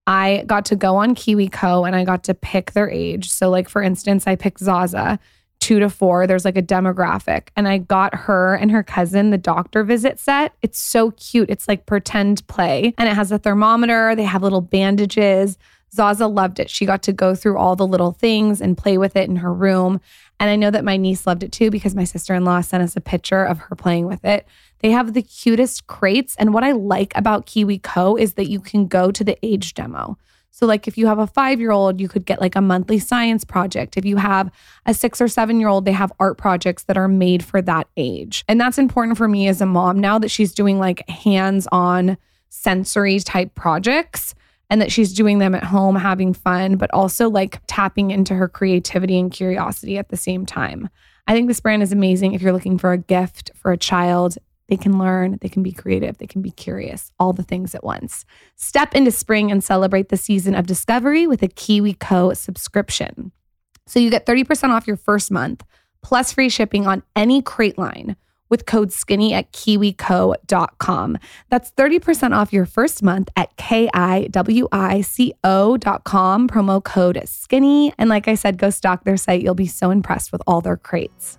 I got to go on KiwiCo and I got to pick their age. So, like, for instance, I picked Zaza two to four. There's like a demographic, and I got her and her cousin the doctor visit set. It's so cute. It's like pretend play, and it has a thermometer. They have little bandages. Zaza loved it. She got to go through all the little things and play with it in her room. And I know that my niece loved it too because my sister in law sent us a picture of her playing with it. They have the cutest crates. And what I like about KiwiCo is that you can go to the age demo. So, like, if you have a five year old, you could get like a monthly science project. If you have a six or seven year old, they have art projects that are made for that age. And that's important for me as a mom now that she's doing like hands on sensory type projects and that she's doing them at home, having fun, but also like tapping into her creativity and curiosity at the same time. I think this brand is amazing if you're looking for a gift for a child. They can learn, they can be creative, they can be curious, all the things at once. Step into spring and celebrate the season of discovery with a KiwiCo subscription. So you get 30% off your first month plus free shipping on any crate line with code skinny at kiwico.com. That's 30% off your first month at K-I-W-I-C-O.com, promo code skinny. And like I said, go stock their site. You'll be so impressed with all their crates.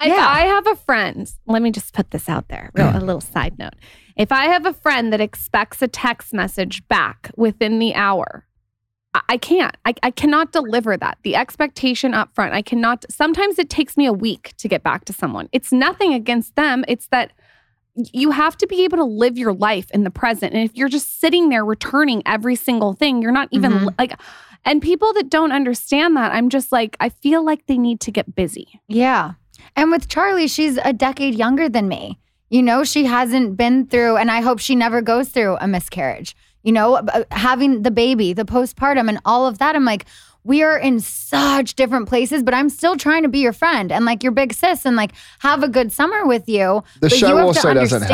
If
Yeah.
I have a friend, let me just put this out there, real, a little side note. If I have a friend that expects a text message back within the hour, I- I can't. I, I cannot deliver that. The expectation up front, I cannot. Sometimes it takes me a week to get back to someone. It's nothing against them. It's that you have to be able to live your life in the present. And if you're just sitting there returning every single thing, you're not even
Mhm.
like, and people that don't understand that, I'm just like, I feel like they need to get busy.
Yeah. And with Charlie, she's a decade younger than me. You know, she hasn't been through, and I hope she never goes through a miscarriage. You know, uh, having the baby, the postpartum, and all of that. I'm like, we are in such different places, but I'm still trying to be your friend and like your big sis and like have a good summer with you.
The
but you
show
have
also doesn't help.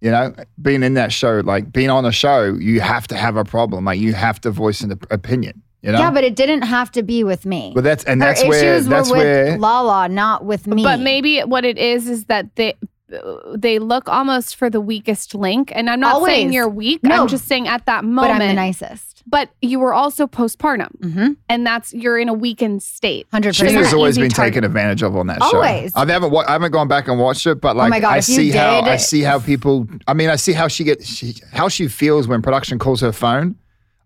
You know, being in that show, like being on a show, you have to have a problem. Like you have to voice an opinion. You know.
Yeah, but it didn't have to be with me.
But that's and
Her
that's where
issues
that's
were with
where
Lala, not with me.
But maybe what it is is that they they look almost for the weakest link. And I'm not saying you're weak.
No.
I'm just saying at that moment.
but
moment.
I'm the nicest.
But you were also postpartum,
Mm-hmm.
and that's you're in a weakened state.
Hundred
percent.
Scheana's
an
percent.
always been
target.
taken advantage of on that show.
Always.
I haven't wa- I haven't gone back and watched it, but like
my God,
I see how
did-
I see how people. I mean, I see how she gets she, how she feels when production calls her phone.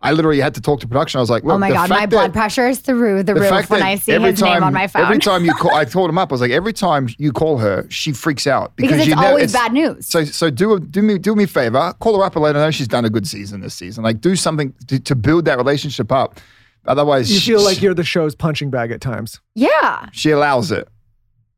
I literally had to talk to production. I was like, oh Look,
Oh my
the
god, my
fact
blood pressure is through the,
the
roof when I see
every
his
time,
name on my phone.
Every time you call, I told him up. I was like, every time you call her, she freaks out
because it's
you know
always bad news.
So, so do a, do me do me a favor. Call her up and let her know she's done a good season this season. Like, do something to, to build that relationship up. Otherwise,
You
she,
feel like you're the show's punching bag at times.
yeah,
she allows it.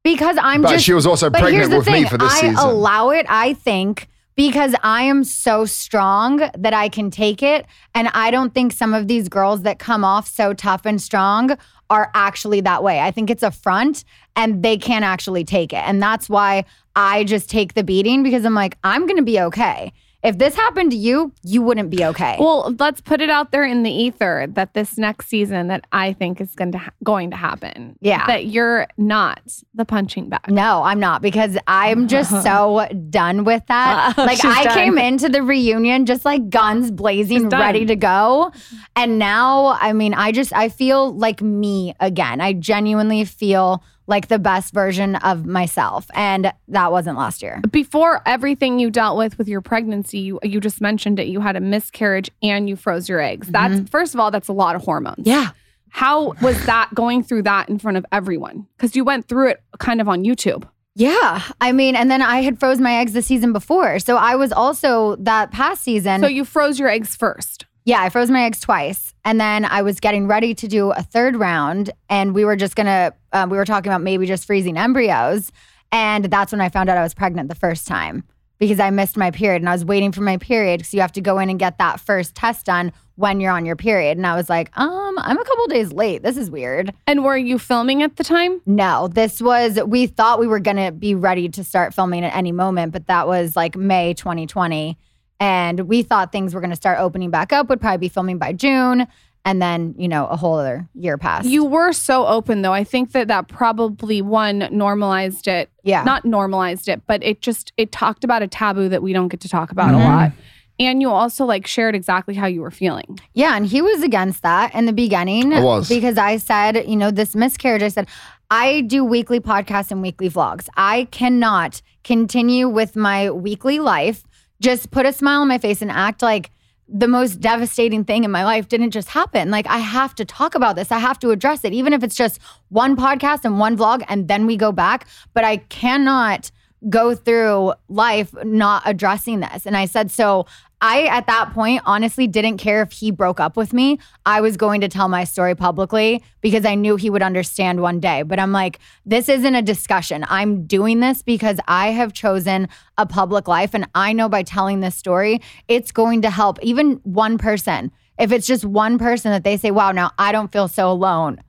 because I'm
But
just.
she was also pregnant with
thing,
me for this
I
season.
I allow it. I think because I am so strong that I can take it, and I don't think some of these girls that come off so tough and strong are actually that way. I think it's a front, and they can't actually take it, and that's why I just take the beating because I'm like, I'm gonna be okay. If this happened to you, you wouldn't be okay.
Well, let's put it out there in the ether that this next season that I think is going to ha- going to happen.
Yeah.
that you're not the punching bag.
No, I'm not because I'm just so done with that.
Uh,
like I
done.
came into the reunion just like guns blazing, ready to go. And now, I mean, I just I feel like me again. I genuinely feel like the best version of myself. And that wasn't last year.
Before everything you dealt with with your pregnancy, you you just mentioned it. You had a miscarriage and you froze your eggs. Mm-hmm. That's first of all, that's a lot of hormones.
Yeah.
How was that going through that in front of everyone? Because you went through it kind of on YouTube.
Yeah. I mean, and then I had froze my eggs the season before. So I was also that past season.
So you froze your eggs first.
Yeah, I froze my eggs twice. And then I was getting ready to do a third round. And we were just going to, um, we were talking about maybe just freezing embryos. And that's when I found out I was pregnant the first time because I missed my period and I was waiting for my period because you have to go in and get that first test done when you're on your period. And I was like, um, I'm a couple days late. This is weird.
And were you filming at the time?
No, this was, we thought we were going to be ready to start filming at any moment, but that was like May 2020. And we thought things were going to start opening back up, would probably be filming by June. And then, you know, a whole other year passed.
You were so open though. I think that that probably one normalized it.
Yeah.
Not normalized it, but it just it talked about a taboo that we don't get to talk about
Mhm.
a lot. And you also like shared exactly how you were feeling.
Yeah, and he was against that in the beginning.
I was.
Because I said, you know, this miscarriage, I said, I do weekly podcasts and weekly vlogs. I cannot continue with my weekly life, just put a smile on my face and act like the most devastating thing in my life didn't just happen. Like, I have to talk about this. I have to address it, even if it's just one podcast and one vlog, and then we go back. But I cannot go through life not addressing this. And I said, so I, at that point, honestly didn't care if he broke up with me. I was going to tell my story publicly because I knew he would understand one day. But I'm like, this isn't a discussion. I'm doing this because I have chosen a public life. And I know by telling this story, it's going to help even one person. If it's just one person that they say, wow, now I don't feel so alone.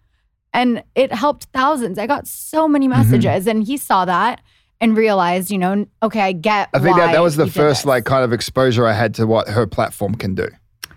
And it helped thousands. I got so many
Mm-hmm.
messages. And he saw that and realized, you know, okay, I get
I think that,
why
that was the first
this.
like kind of exposure I had to what her platform can do.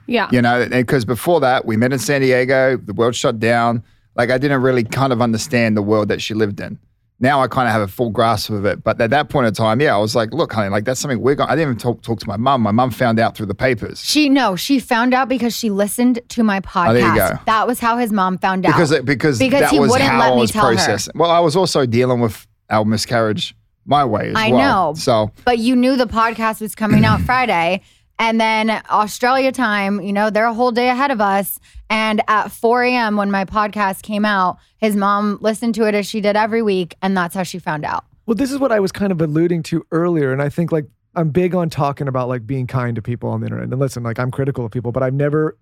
Yeah.
You know, because before that, we met in San Diego, the world shut down. Like, I didn't really kind of understand the world that she lived in. Now I kind of have a full grasp of it. But at that point in time, yeah, I was like, look, honey, like that's something we're going I didn't even talk, talk to my mom. My mom found out through the papers.
She no, she found out because she listened to my podcast.
Oh, there you go.
That was how his mom found out.
Because, it, because,
Because
that
he
was
wouldn't
how
let
I
me
was
tell her.
Well, I was also dealing with our miscarriage my way as
I
well.
know.
So
but you knew the podcast was coming out Friday. And then Australia time, you know, they're a whole day ahead of us. And at 4 a.m., when my podcast came out, his mom listened to it as she did every week. And that's how she found out.
Well, this is what I was kind of alluding to earlier. And I think like I'm big on talking about like being kind to people on the internet. And listen, like I'm critical of people, but I've never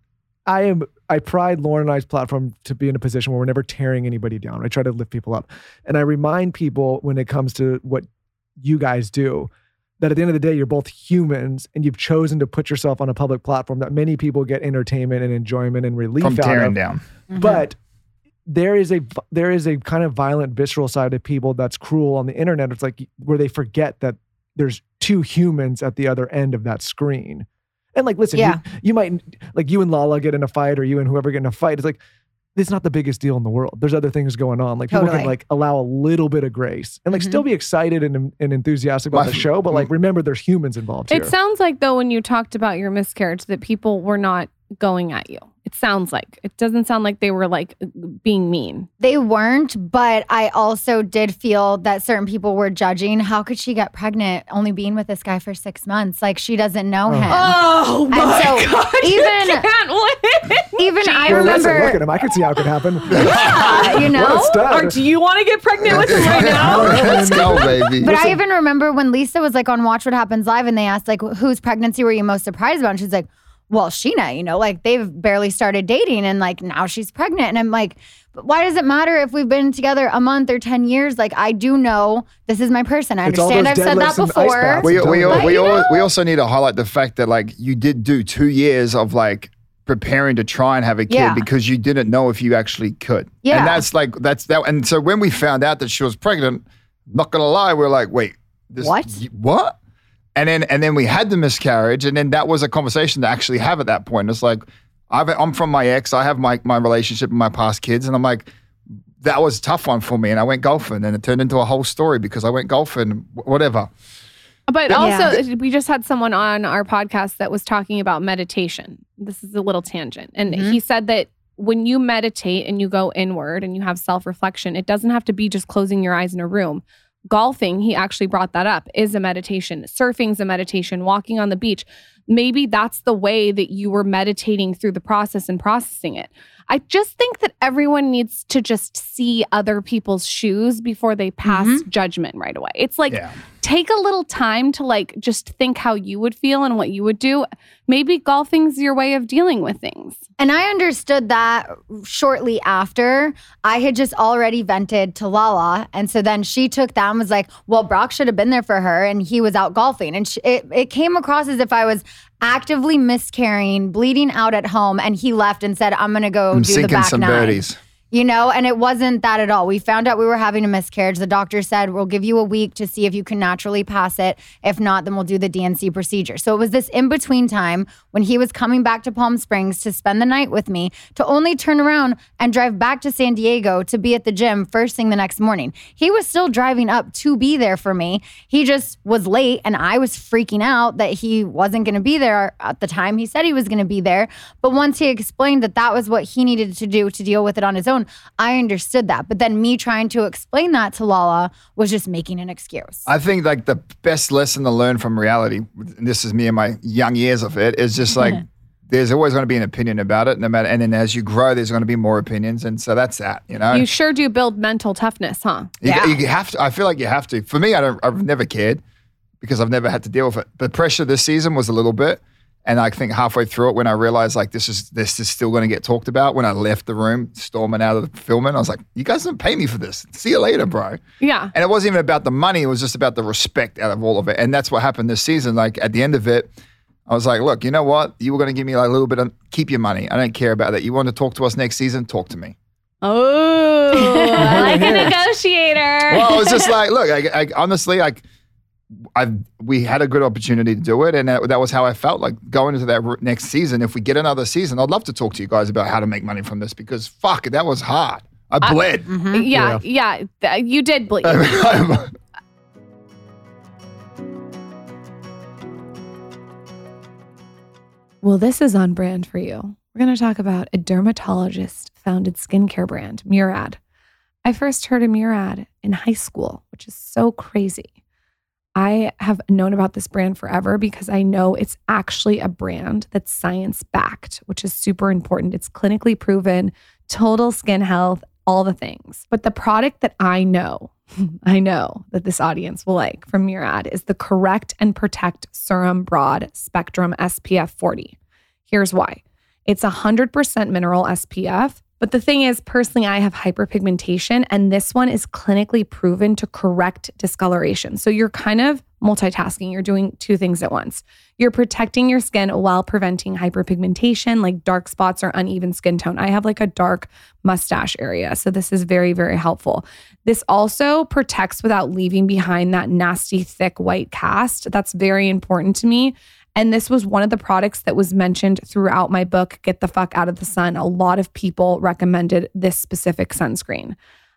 I am I pride Lauryn and I's platform to be in a position where we're never tearing anybody down. I try to lift people up. And I remind people when it comes to what you guys do that at the end of the day you're both humans and you've chosen to put yourself on a public platform that many people get entertainment and enjoyment and relief
from
out
tearing
of.
down. Mm-hmm.
But there is a there is a kind of violent, visceral side of people that's cruel on the internet. It's like where they forget that there's two humans at the other end of that screen. And like, listen,
Yeah.
you, you might like you and Lala get in a fight, or you and whoever get in a fight. It's like it's not the biggest deal in the world. There's other things going on. Like people
Totally.
can like allow a little bit of grace and like still mm-hmm. be excited and, and enthusiastic about the show, but like mm-hmm. remember there's humans involved here.
It sounds like though when you talked about your miscarriage that people were not going at you. It sounds like it doesn't sound like they were like being mean.
They weren't, but I also did feel that certain people were judging. How could she get pregnant only being with this guy for six months? Like she doesn't know him.
Oh
my so God, you even-
can't win.
Even I
well, listen,
remember,
look at him. I could see how it could happen.
uh, you know.
What a stud.
Or do you want to get pregnant with him right now?
Let's go, baby.
But I even remember when Lisa was like on Watch What Happens Live and they asked like whose pregnancy were you most surprised about? And she's like, Well, Scheana, you know, like they've barely started dating and like now she's pregnant. And I'm like, but why does it matter if we've been together a month or 10 years? Like I do know this is my person. I
It's
understand I've said that
deadlifts and ice
before.
baths.
we, we,
telling
al-
you.
we,
But, you
al-
know-
we also need to highlight the fact that like you did do two years of like preparing to try and have a kid
Yeah.
because you didn't know if you actually could.
Yeah.
And that's like that's that and so when we found out that she was pregnant, not gonna lie, we are like, wait, this
What?
y- what? And then and then we had the miscarriage, and then that was a conversation to actually have at that point. It's like I've, I'm from my ex, I have my my relationship with my past kids, and I'm like, that was a tough one for me, and I went golfing, and it turned into a whole story because I went golfing, whatever.
But
Yeah.
also, we just had someone on our podcast that was talking about meditation. This is a little tangent. And
Mhm.
he said that when you meditate and you go inward and you have self reflection, it doesn't have to be just closing your eyes in a room. Golfing, he actually brought that up, is a meditation. Surfing's a meditation. Walking on the beach. Maybe that's the way that you were meditating through the process and processing it. I just think that everyone needs to just see other people's shoes before they pass mm-hmm. judgment right away. It's like,
Yeah.
take a little time to like just think how you would feel and what you would do. Maybe golfing's your way of dealing with things.
And I understood that shortly after. I had just already vented to Lala. And so then she took that and was like, well, Brock should have been there for her and he was out golfing. And sh- it, it came across as if I was actively miscarrying, bleeding out at home. And he left and said, I'm going to go
I'm
do the back
some
nine.
birdies.
You know, and it wasn't that at all. We found out we were having a miscarriage. The doctor said, We'll give you a week to see if you can naturally pass it. If not, then we'll do the D&C procedure. So it was this in between time when he was coming back to Palm Springs to spend the night with me to only turn around and drive back to San Diego to be at the gym first thing the next morning. He was still driving up to be there for me. He just was late, and I was freaking out that he wasn't going to be there at the time he said he was going to be there. But once he explained that that was what he needed to do to deal with it on his own, I understood that. But then me trying to explain that to Lala was just making an excuse.
I think like the best lesson to learn from reality, and this is me in my young years of it, is just like there's always going to be an opinion about it, no matter. And then as you grow, there's going to be more opinions, and so that's that. You know,
You sure do build mental toughness, huh?
you, you have to. I feel like you have to. For me, I don't. I've never cared because I've never had to deal with it. But pressure this season was a little bit, and I think halfway through it, when I realized like this is this is still going to get talked about, when I left the room, storming out of the filming, I was like, "You guys didn't pay me for this. See you later, bro."
Yeah.
And it wasn't even about the money, it was just about the respect out of all of it. And that's what happened this season. Like at the end of it, I was like, look, you know what? You were going to give me like a little bit of keep your money. I don't care about that. You want to talk to us next season? Talk to me.
Oh, like a negotiator.
Well, I was just like, look, I, I honestly, like, I we had a good opportunity to do it, and that, that was how I felt like going into that next season. If we get another season, I'd love to talk to you guys about how to make money from this because fuck, that was hard. I bled. Mm-hmm.
Yeah, yeah, th- you did bleed. Well, this is on brand for you. We're going to talk about a dermatologist founded skincare brand, Murad. I first heard of Murad in high school, which is so crazy. I have known about this brand forever because I know it's actually a brand that's science backed, which is super important. It's clinically proven, total skin health, all the things. But the product that I know, I know that this audience will like from Murad is the Correct and Protect Serum Broad Spectrum SPF 40. Here's why it's 100% mineral SPF. But the thing is, personally, I have hyperpigmentation, and this one is clinically proven to correct discoloration. So you're kind of multitasking. You're doing two things at once. You're protecting your skin while preventing hyperpigmentation, like dark spots or uneven skin tone. I have like a dark mustache area. So this is very, very helpful. This also protects without leaving behind that nasty, thick white cast. That's very important to me. And this was one of the products that was mentioned throughout my book, Get the Fuck Out of the Sun. A lot of people recommended this specific sunscreen.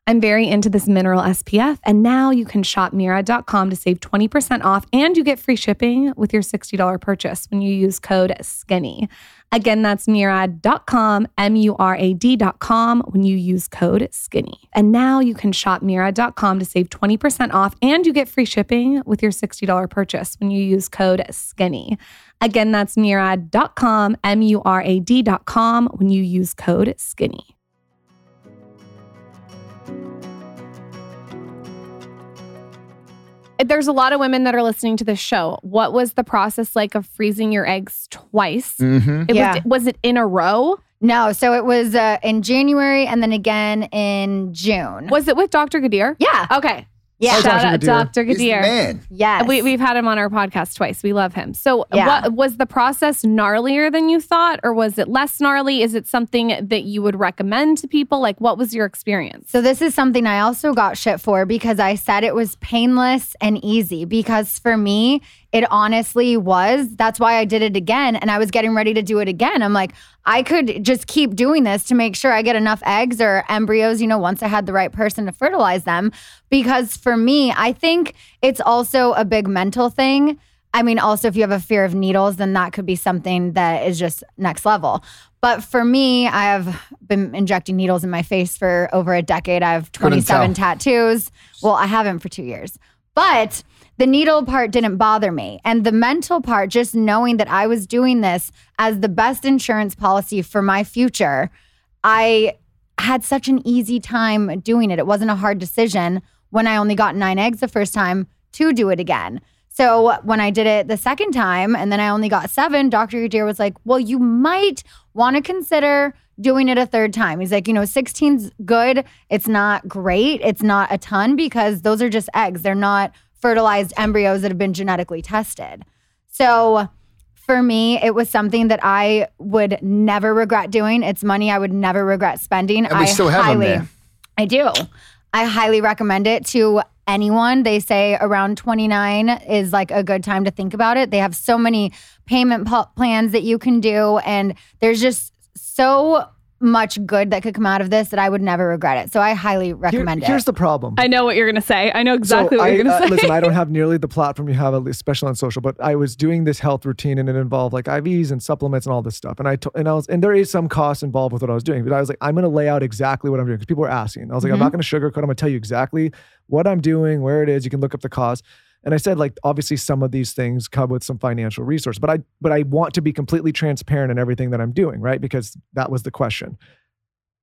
I'm very into this mineral SPF, and now you can shop Murad.com to save 20% off and you get free shipping with your $60 purchase when you use code SKINNY. Again, that's Murad.com, M U R A D.com, when you use code SKINNY. And now you can shop Murad.com to save 20% off and you get free shipping with your $60 purchase when you use code SKINNY. Again, that's Murad.com, M U R A D.com, when you use code SKINNY. There's a lot of women that are listening to this show. What was the process like of freezing your eggs twice?
hmm
It
Yeah.
was, was it in a row?
No, so it was uh, in January and then again in June.
Was it with Dr. Gadir?
Yeah.
Okay.
Yeah.
Oh,
Shout
Dr.
out
Gadir.
Dr.
He's the
Gadir.
man.
Yes.
We, we've had him on our podcast twice. We love him. So,
Yeah.
what was the process gnarlier than you thought, or was it less gnarly? Is it something that you would recommend to people? Like, what was your experience?
So this is something I also got shit for because I said it was painless and easy because for me it honestly was. That's why I did it again and I was getting ready to do it again. I'm like I could just keep doing this to make sure I get enough eggs or embryos, you know, once I had the right person to fertilize them because for me, I think it's also a big mental thing. I mean, also, if you have a fear of needles, then that could be something that is just next level. But for me, I have been injecting needles in my face for over a decade. I have 27 tattoos. Well, I haven't for two years. But the needle part didn't bother me. And the mental part, just knowing that I was doing this as the best insurance policy for my future, I had such an easy time doing it. It wasn't a hard decision when I only got nine eggs the first time to do it again. So when I did it the second time and then I only got seven, Dr. Gadir was like, well, you might want to consider doing it a third time. He's like, you know, 16's good. It's not great. It's not a ton because those are just eggs. They're not fertilized embryos that have been genetically tested. So for me, it was something that I would never regret doing. It's money I would never regret spending.
And we
I
still have them there.
I do. I highly recommend it to anyone. They say around 29 is like a good time to think about it. They have so many payment plans that you can do, and there's just so much good that could come out of this that I would never regret it. So I highly
Here-
it.
here's the problem.
I know what you're going to say. I know exactly
So
what
I,
you're going to
uh,
say.
listen, I don't have nearly the platform you have, at least especially on social. But I was doing this health routine, and it involved like IVs and supplements and all this stuff. And I to, and I was and there is some cost involved with what I was doing. But I was like, I'm going to lay out exactly what I'm doing because people were asking. I was like, I'm not going to sugarcoat. I'm going to tell you exactly what I'm doing, where it is. You can look up the cost. And I said, like, obviously, some of these things come with some financial resource, but I but I want to be completely transparent in everything that I'm doing, right? Because that was the question.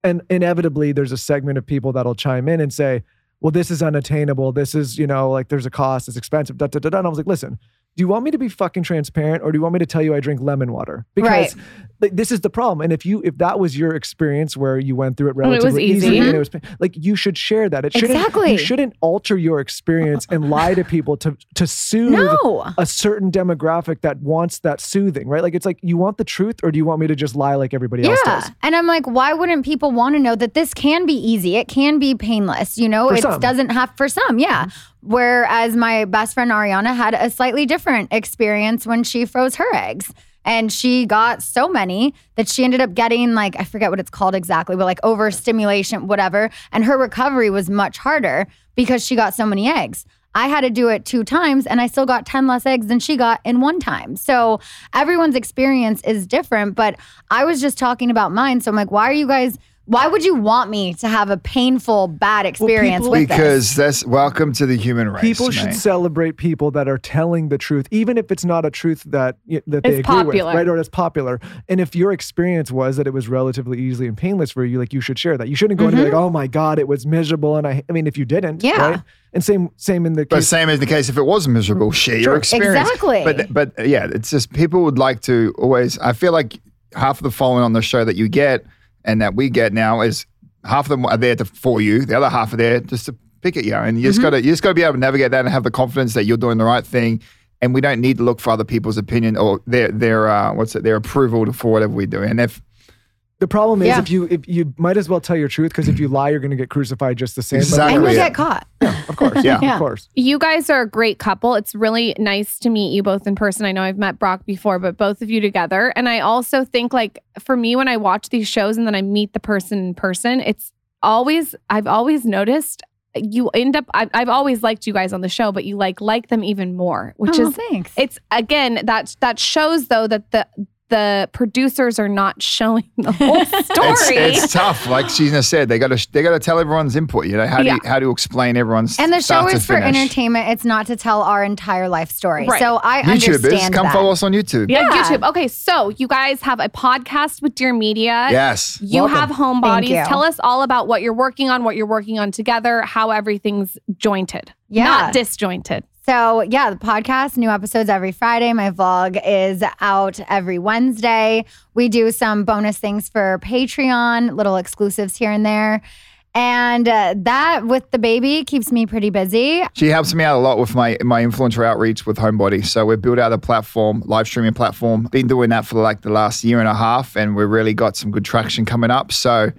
And inevitably, there's a segment of people that'll chime in and say, well, this is unattainable. This is, you know, like there's a cost, it's expensive, da, da, da, da. And I was like, listen, do you want me to be fucking transparent or do you want me to tell you I drink lemon water? Because
Right.
like, this is the problem. And if you, if that was your experience where you went through it
Well, it was
relatively easy,
easy.
and it mm-hmm. was like, you should share that. It shouldn't,
Exactly.
you shouldn't alter your experience and lie to people to, to soothe
No.
a certain demographic that wants that soothing, right? Like, it's like, you want the truth or do you want me to just lie like everybody else does?
And I'm like, why wouldn't people want to know that this can be easy? It can be painless. You know, it doesn't have for some, yeah. Mm-hmm. Whereas my best friend Ariana had a slightly different experience when she froze her eggs. And she got so many that she ended up getting like, I forget what it's called exactly, but like overstimulation, whatever. And her recovery was much harder because she got so many eggs. I had to do it two times and I still got 10 less eggs than she got in one time. So everyone's experience is different, but I was just talking about mine. So I'm like, why are you guys, why would you want me to have a painful, bad experience
people-
with this?
because that's welcome to the human race.
People should
mate.
celebrate people that are telling the truth, even if it's not a truth that that they
It's
agree
popular.
with, right? Or it's popular. And if your experience was that it was relatively easily and painless for you, like you should share that. You shouldn't go and be like, "Oh my god, it was miserable." And I, I mean, if you didn't,
Mm-hmm. Yeah.
right? And same, same in the case.
But same as the case if it was miserable, share your experience.
Exactly.
But but yeah, it's just people would like to always. I feel like half of the following on the show that you get and that we get now is half of them are there to for you. The other half are there just to pick at you, and you just
Mm-hmm.
got to you just got to be able to navigate that and have the confidence that you're doing the right thing. And we don't need to look for other people's opinion or their their uh, what's it their approval for whatever we do. And if
the problem is
Yeah.
if you if you might as well tell your truth because if you lie, you're going to get crucified just the same. But-
Exactly.
and you'll
Yeah.
get caught.
Yeah, Of course,
Yeah.
Yeah.
of course.
You guys are a great couple. It's really nice to meet you both in person. I know I've met Brock before, but both of you together. And I also think, like, for me, when I watch these shows and then I meet the person in person, it's always, I've always noticed you end up, I've, I've always liked you guys on the show, but you like like them even more, which
Oh,
is,
thanks.
it's again, that, that shows though that the, the producers are not showing the whole story.
it's, it's tough, like Scheana said, they got to they got to tell everyone's input. You know how do you, how to explain everyone's
And the show
start to
is for
finish.
entertainment. It's not to tell our entire life story.
Right.
So I
YouTubers,
understand
come
that.
follow us on YouTube.
yeah,
Yeah.
YouTube. Okay, so you guys have a podcast with Dear Media.
Yes.
You
Welcome.
have
Thank
homebodies.
you.
Tell us all about what you're working on, what you're working on together, how everything's jointed.
Yeah.
Not disjointed.
So, yeah, the podcast, new episodes every Friday. My vlog is out every Wednesday. We do some bonus things for Patreon, little exclusives here and there. And uh, that with the baby keeps me pretty busy.
She helps me out a lot with my my influencer outreach with Homebody. So we've built out a platform, live streaming platform. Been doing that for like the last year and a half, and we've really got some good traction coming up. So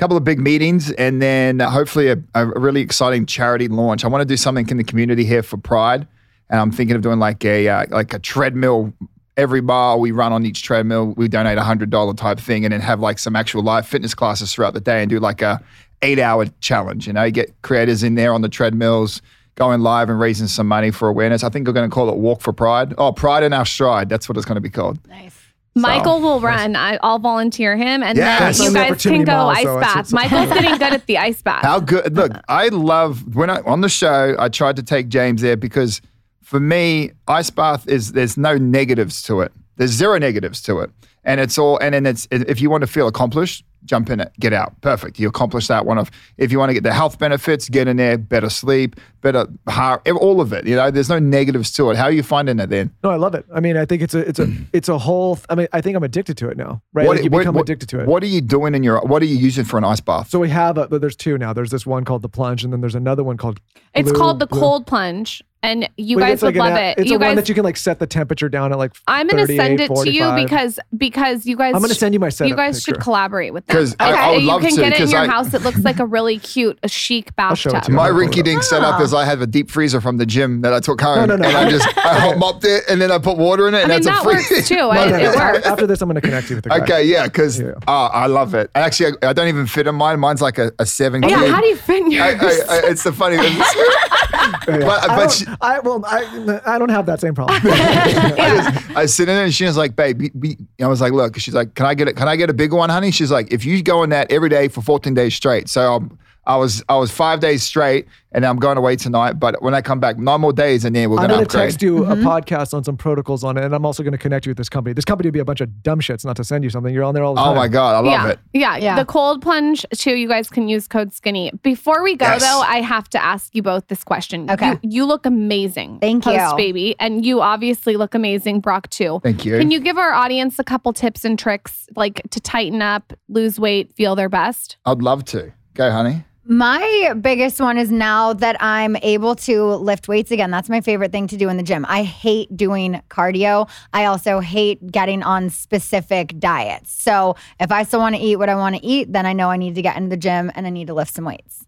couple of big meetings, and then hopefully a, a really exciting charity launch. I want to do something in the community here for Pride, and I'm thinking of doing like a uh, like a treadmill. Every mile we run on each treadmill, we donate a hundred dollar type thing, and then have like some actual live fitness classes throughout the day, and do like a eight hour challenge. You know, you get creators in there on the treadmills, going live and raising some money for awareness. I think we're going to call it Walk for Pride. Oh, Pride in Our Stride. That's what it's going to be called.
Nice.
Michael will run. I, I'll volunteer him, and
Yes.
then you
Sign me up
guys can go
miles,
ice
so
bath. Michael's getting good at the ice bath.
How good? Look, I love when I on the show. I tried to take James there because for me, ice bath is there's no negatives to it. There's zero negatives to it, and it's all. And then it's if you want to feel accomplished, jump in it, get out. Perfect. You accomplish that one of. If you want to get the health benefits, get in there. Better sleep, better heart, all of it. You know, there's no negatives to it. How are you finding it then?
No, I love it. I mean, I think it's a it's a it's a whole. I mean, I think I'm addicted to it now. Right? what, Like, you become addicted to it.
What are you doing in your? What are you using for an ice bath?
So we have a, but there's two now. There's this one called the plunge, and then there's another one called.
it's
Blue-
called the
Blue-
cold plunge, and you
Wait,
guys
it's
would
like
love
a-
it.
It's
you
a
guys,
one that you can like set the temperature down at like.
I'm gonna send it to you because because you guys.
I'm gonna send you my
You
setup
guys should collaborate with that.
'Cause I- I would
you
love
can
to,
get it in
'cause
your
I-
house. It looks like a really cute, a chic
show
bathtub.
My
I'll pull it
rinky
up.
dink setup ah. is I have a deep freezer from the gym that I took home.
no, no.
And I just I mopped it and then I put water in it and
I mean,
that's
that
a free.
works too.
No,
it,
no,
it works.
After this, I'm gonna connect you with the guy.
Okay, yeah, because
Yeah.
Ah, I love it. Actually, I, I don't even fit in mine. Mine's like a, a seven.
Yeah, how do you fit in yours?
I, I, it's the funny.
Yeah,
But-
I,
but
don't,
she-
I well, I, I don't have that same problem.
I, just, I sit in there and she was like, "Babe," be, be, I was like, "Look," she's like, "Can I get it? Can I get a bigger one, honey?" She's like, "If you go in that every day for 14 days straight, so I'm, I was I was five days straight, and I'm going away tonight. But when I come back, nine more days, and then we're going to.
I'm
gonna
gonna text you
Mm-hmm.
a podcast on some protocols on it, and I'm also gonna connect you with this company. This company would be a bunch of dumb shits, not to send you something. You're on there all the time.
oh my god, I love
yeah,
it.
Yeah,
Yeah.
The cold plunge too. You guys can use code skinny. Before we go
Yes.
though, I have to ask you both this question.
Okay.
You, you look amazing.
Thank you.
baby, and you obviously look amazing, Brock too.
Thank you.
Can you give our audience a couple tips and tricks, like to tighten up, lose weight, feel their best?
I'd love to go, honey.
My biggest one is now that I'm able to lift weights again. That's my favorite thing to do in the gym. I hate doing cardio. I also hate getting on specific diets. So if I still want to eat what I want to eat, then I know I need to get into the gym and I need to lift some weights.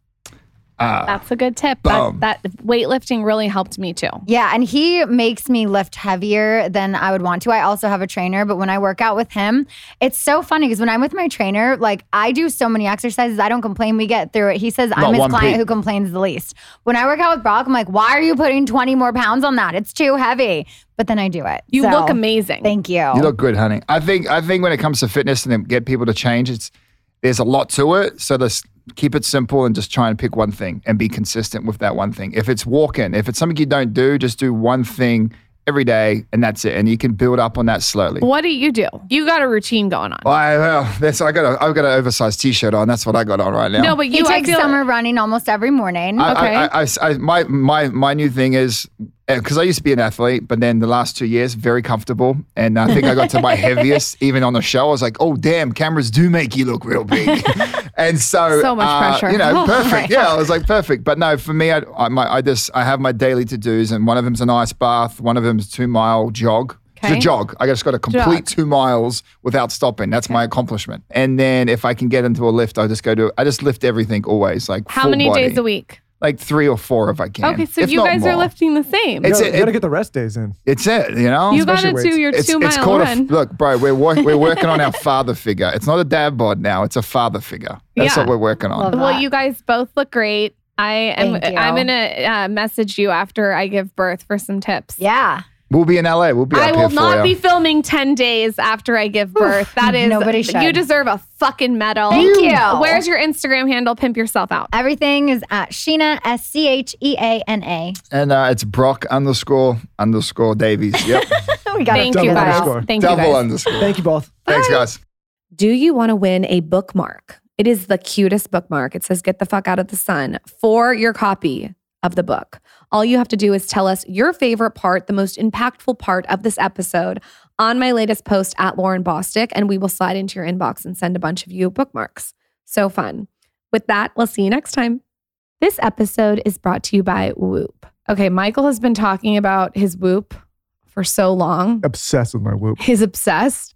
Uh,
That's a good tip. That, that weightlifting really helped me too.
Yeah, and he makes me lift heavier than I would want to. I also have a trainer, but when I work out with him, it's so funny because when I'm with my trainer, like I do so many exercises, I don't complain. We get through it. He says I'm his client
pe-
who complains the least. When I work out with Brock, I'm like, why are you putting 20 more pounds on that? It's too heavy. But then I do it.
You
So,
look amazing.
Thank you.
You look good, honey. I think I think when it comes to fitness and get people to change, it's there's a lot to it. So let's keep it simple and just try and pick one thing and be consistent with that one thing. If it's walking, if it's something you don't do, just do one thing every day and that's it. And you can build up on that slowly.
what do you do? You got a routine going on.
Well, I, well, that's I got a I've got an oversized t-shirt on. That's what I got on right now.
No, but
he
you I
takes
feel,
summer running almost every morning.
I,
Okay.
I, I, I, my my my new thing is because I used to be an athlete, but then the last two years very comfortable, and I think I got to my heaviest even on the show. I was like, oh damn, cameras do make you look real big, and so
So much
uh,
pressure.
You know,
Oh,
perfect. Yeah, I was like perfect. But no, for me, I, I, my, I just I have my daily to dos, and one of them's an ice bath, one of them's two mile jog. It's
Okay.
a jog. I just got to complete
Jog.
two miles without stopping. That's my accomplishment. And then if I can get into a lift, I just go to. I just lift everything always, like
How many
body
days a week?
Like three or four if I can.
Okay, so
if
you
not
guys are lifting the same.
It's
you gotta, you gotta get the rest days in.
It's it, you know.
you got to do your
it's,
two
it's
mile
called
run.
a look, bro. We're wor- we're working on our father figure. It's not a dad bod now. It's a father figure. That's
Yeah.
what we're working on.
Well, you guys both look great. I am. I'm gonna uh, message you after I give birth for some tips.
yeah.
We'll be in LA. We'll be
I
up
will
here for
not
you.
be filming 10 days after I give birth. That is,
nobody should.
you deserve a fucking medal.
Thank you.
Where's your Instagram handle? Pimp yourself out.
Everything is at Scheana, S C H E A N A.
and uh, it's Brock underscore underscore Davies. Yep.
We got
Thank
it.
you
double
guys.
underscore.
Thank you
Double
guys.
underscore.
Thank you both.
Thanks, guys.
Do you want to win a bookmark? It is the cutest bookmark. It says, Get the fuck out of the sun for your copy of the book. All you have to do is tell us your favorite part, the most impactful part of this episode on my latest post at Lauryn Bosstick, and we will slide into your inbox and send a bunch of you bookmarks. So fun. With that, we'll see you next time. This episode is brought to you by Whoop. Okay, Michael has been talking about his Whoop for so long
Obsessed with my whoop.
He's obsessed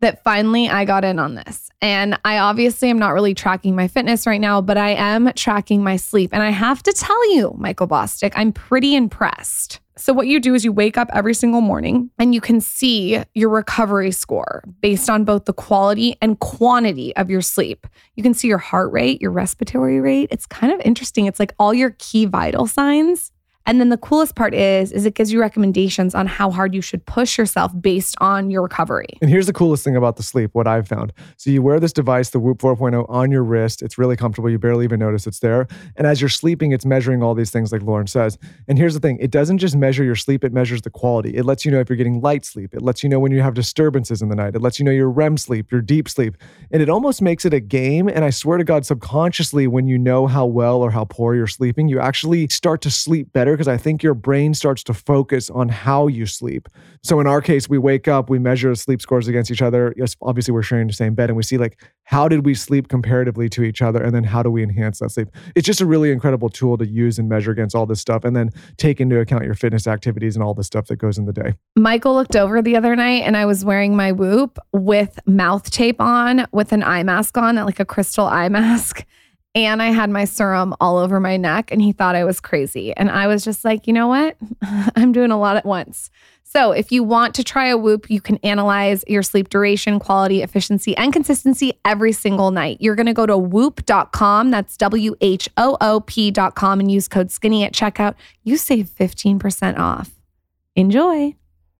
that finally I got in on this. And I obviously am not really tracking my fitness right now, but I am tracking my sleep. And I have to tell you, Michael Bosstick, I'm pretty impressed. So, what you do is you wake up every single morning and you can see your recovery score based on both the quality and quantity of your sleep. You can see your heart rate, your respiratory rate. It's kind of interesting. It's like all your key vital signs. And then the coolest part is is it gives you recommendations on how hard you should push yourself based on your recovery.
And here's the coolest thing about the sleep, what I've found. So you wear this device, the Whoop 4.0, on your wrist. It's really comfortable. You barely even notice it's there. And as you're sleeping, it's measuring all these things, like Lauryn says. And here's the thing it doesn't just measure your sleep, it measures the quality. It lets you know if you're getting light sleep. It lets you know when you have disturbances in the night. It lets you know your REM sleep, your deep sleep. And it almost makes it a game. And I swear to God, subconsciously, when you know how well or how poor you're sleeping, you actually start to sleep better because I think your brain starts to focus on how you sleep. So in our case, we wake up, we measure sleep scores against each other. Yes, obviously we're sharing the same bed, and we see like how did we sleep comparatively to each other, and then how do we enhance that sleep. It's just a really incredible tool to use and measure against all this stuff, and then take into account your fitness activities and all the stuff that goes in the day.
Michael looked over the other night and I was wearing my whoop with mouth tape on, with an eye mask on, like a crystal eye mask. And I had my serum all over my neck, and he thought I was crazy. And I was just like, you know what? I'm doing a lot at once. So, if you want to try a whoop, you can analyze your sleep duration, quality, efficiency, and consistency every single night. You're going to go to whoop.com. That's W H O O P.com and use code skinny at checkout. You save 15% off. Enjoy.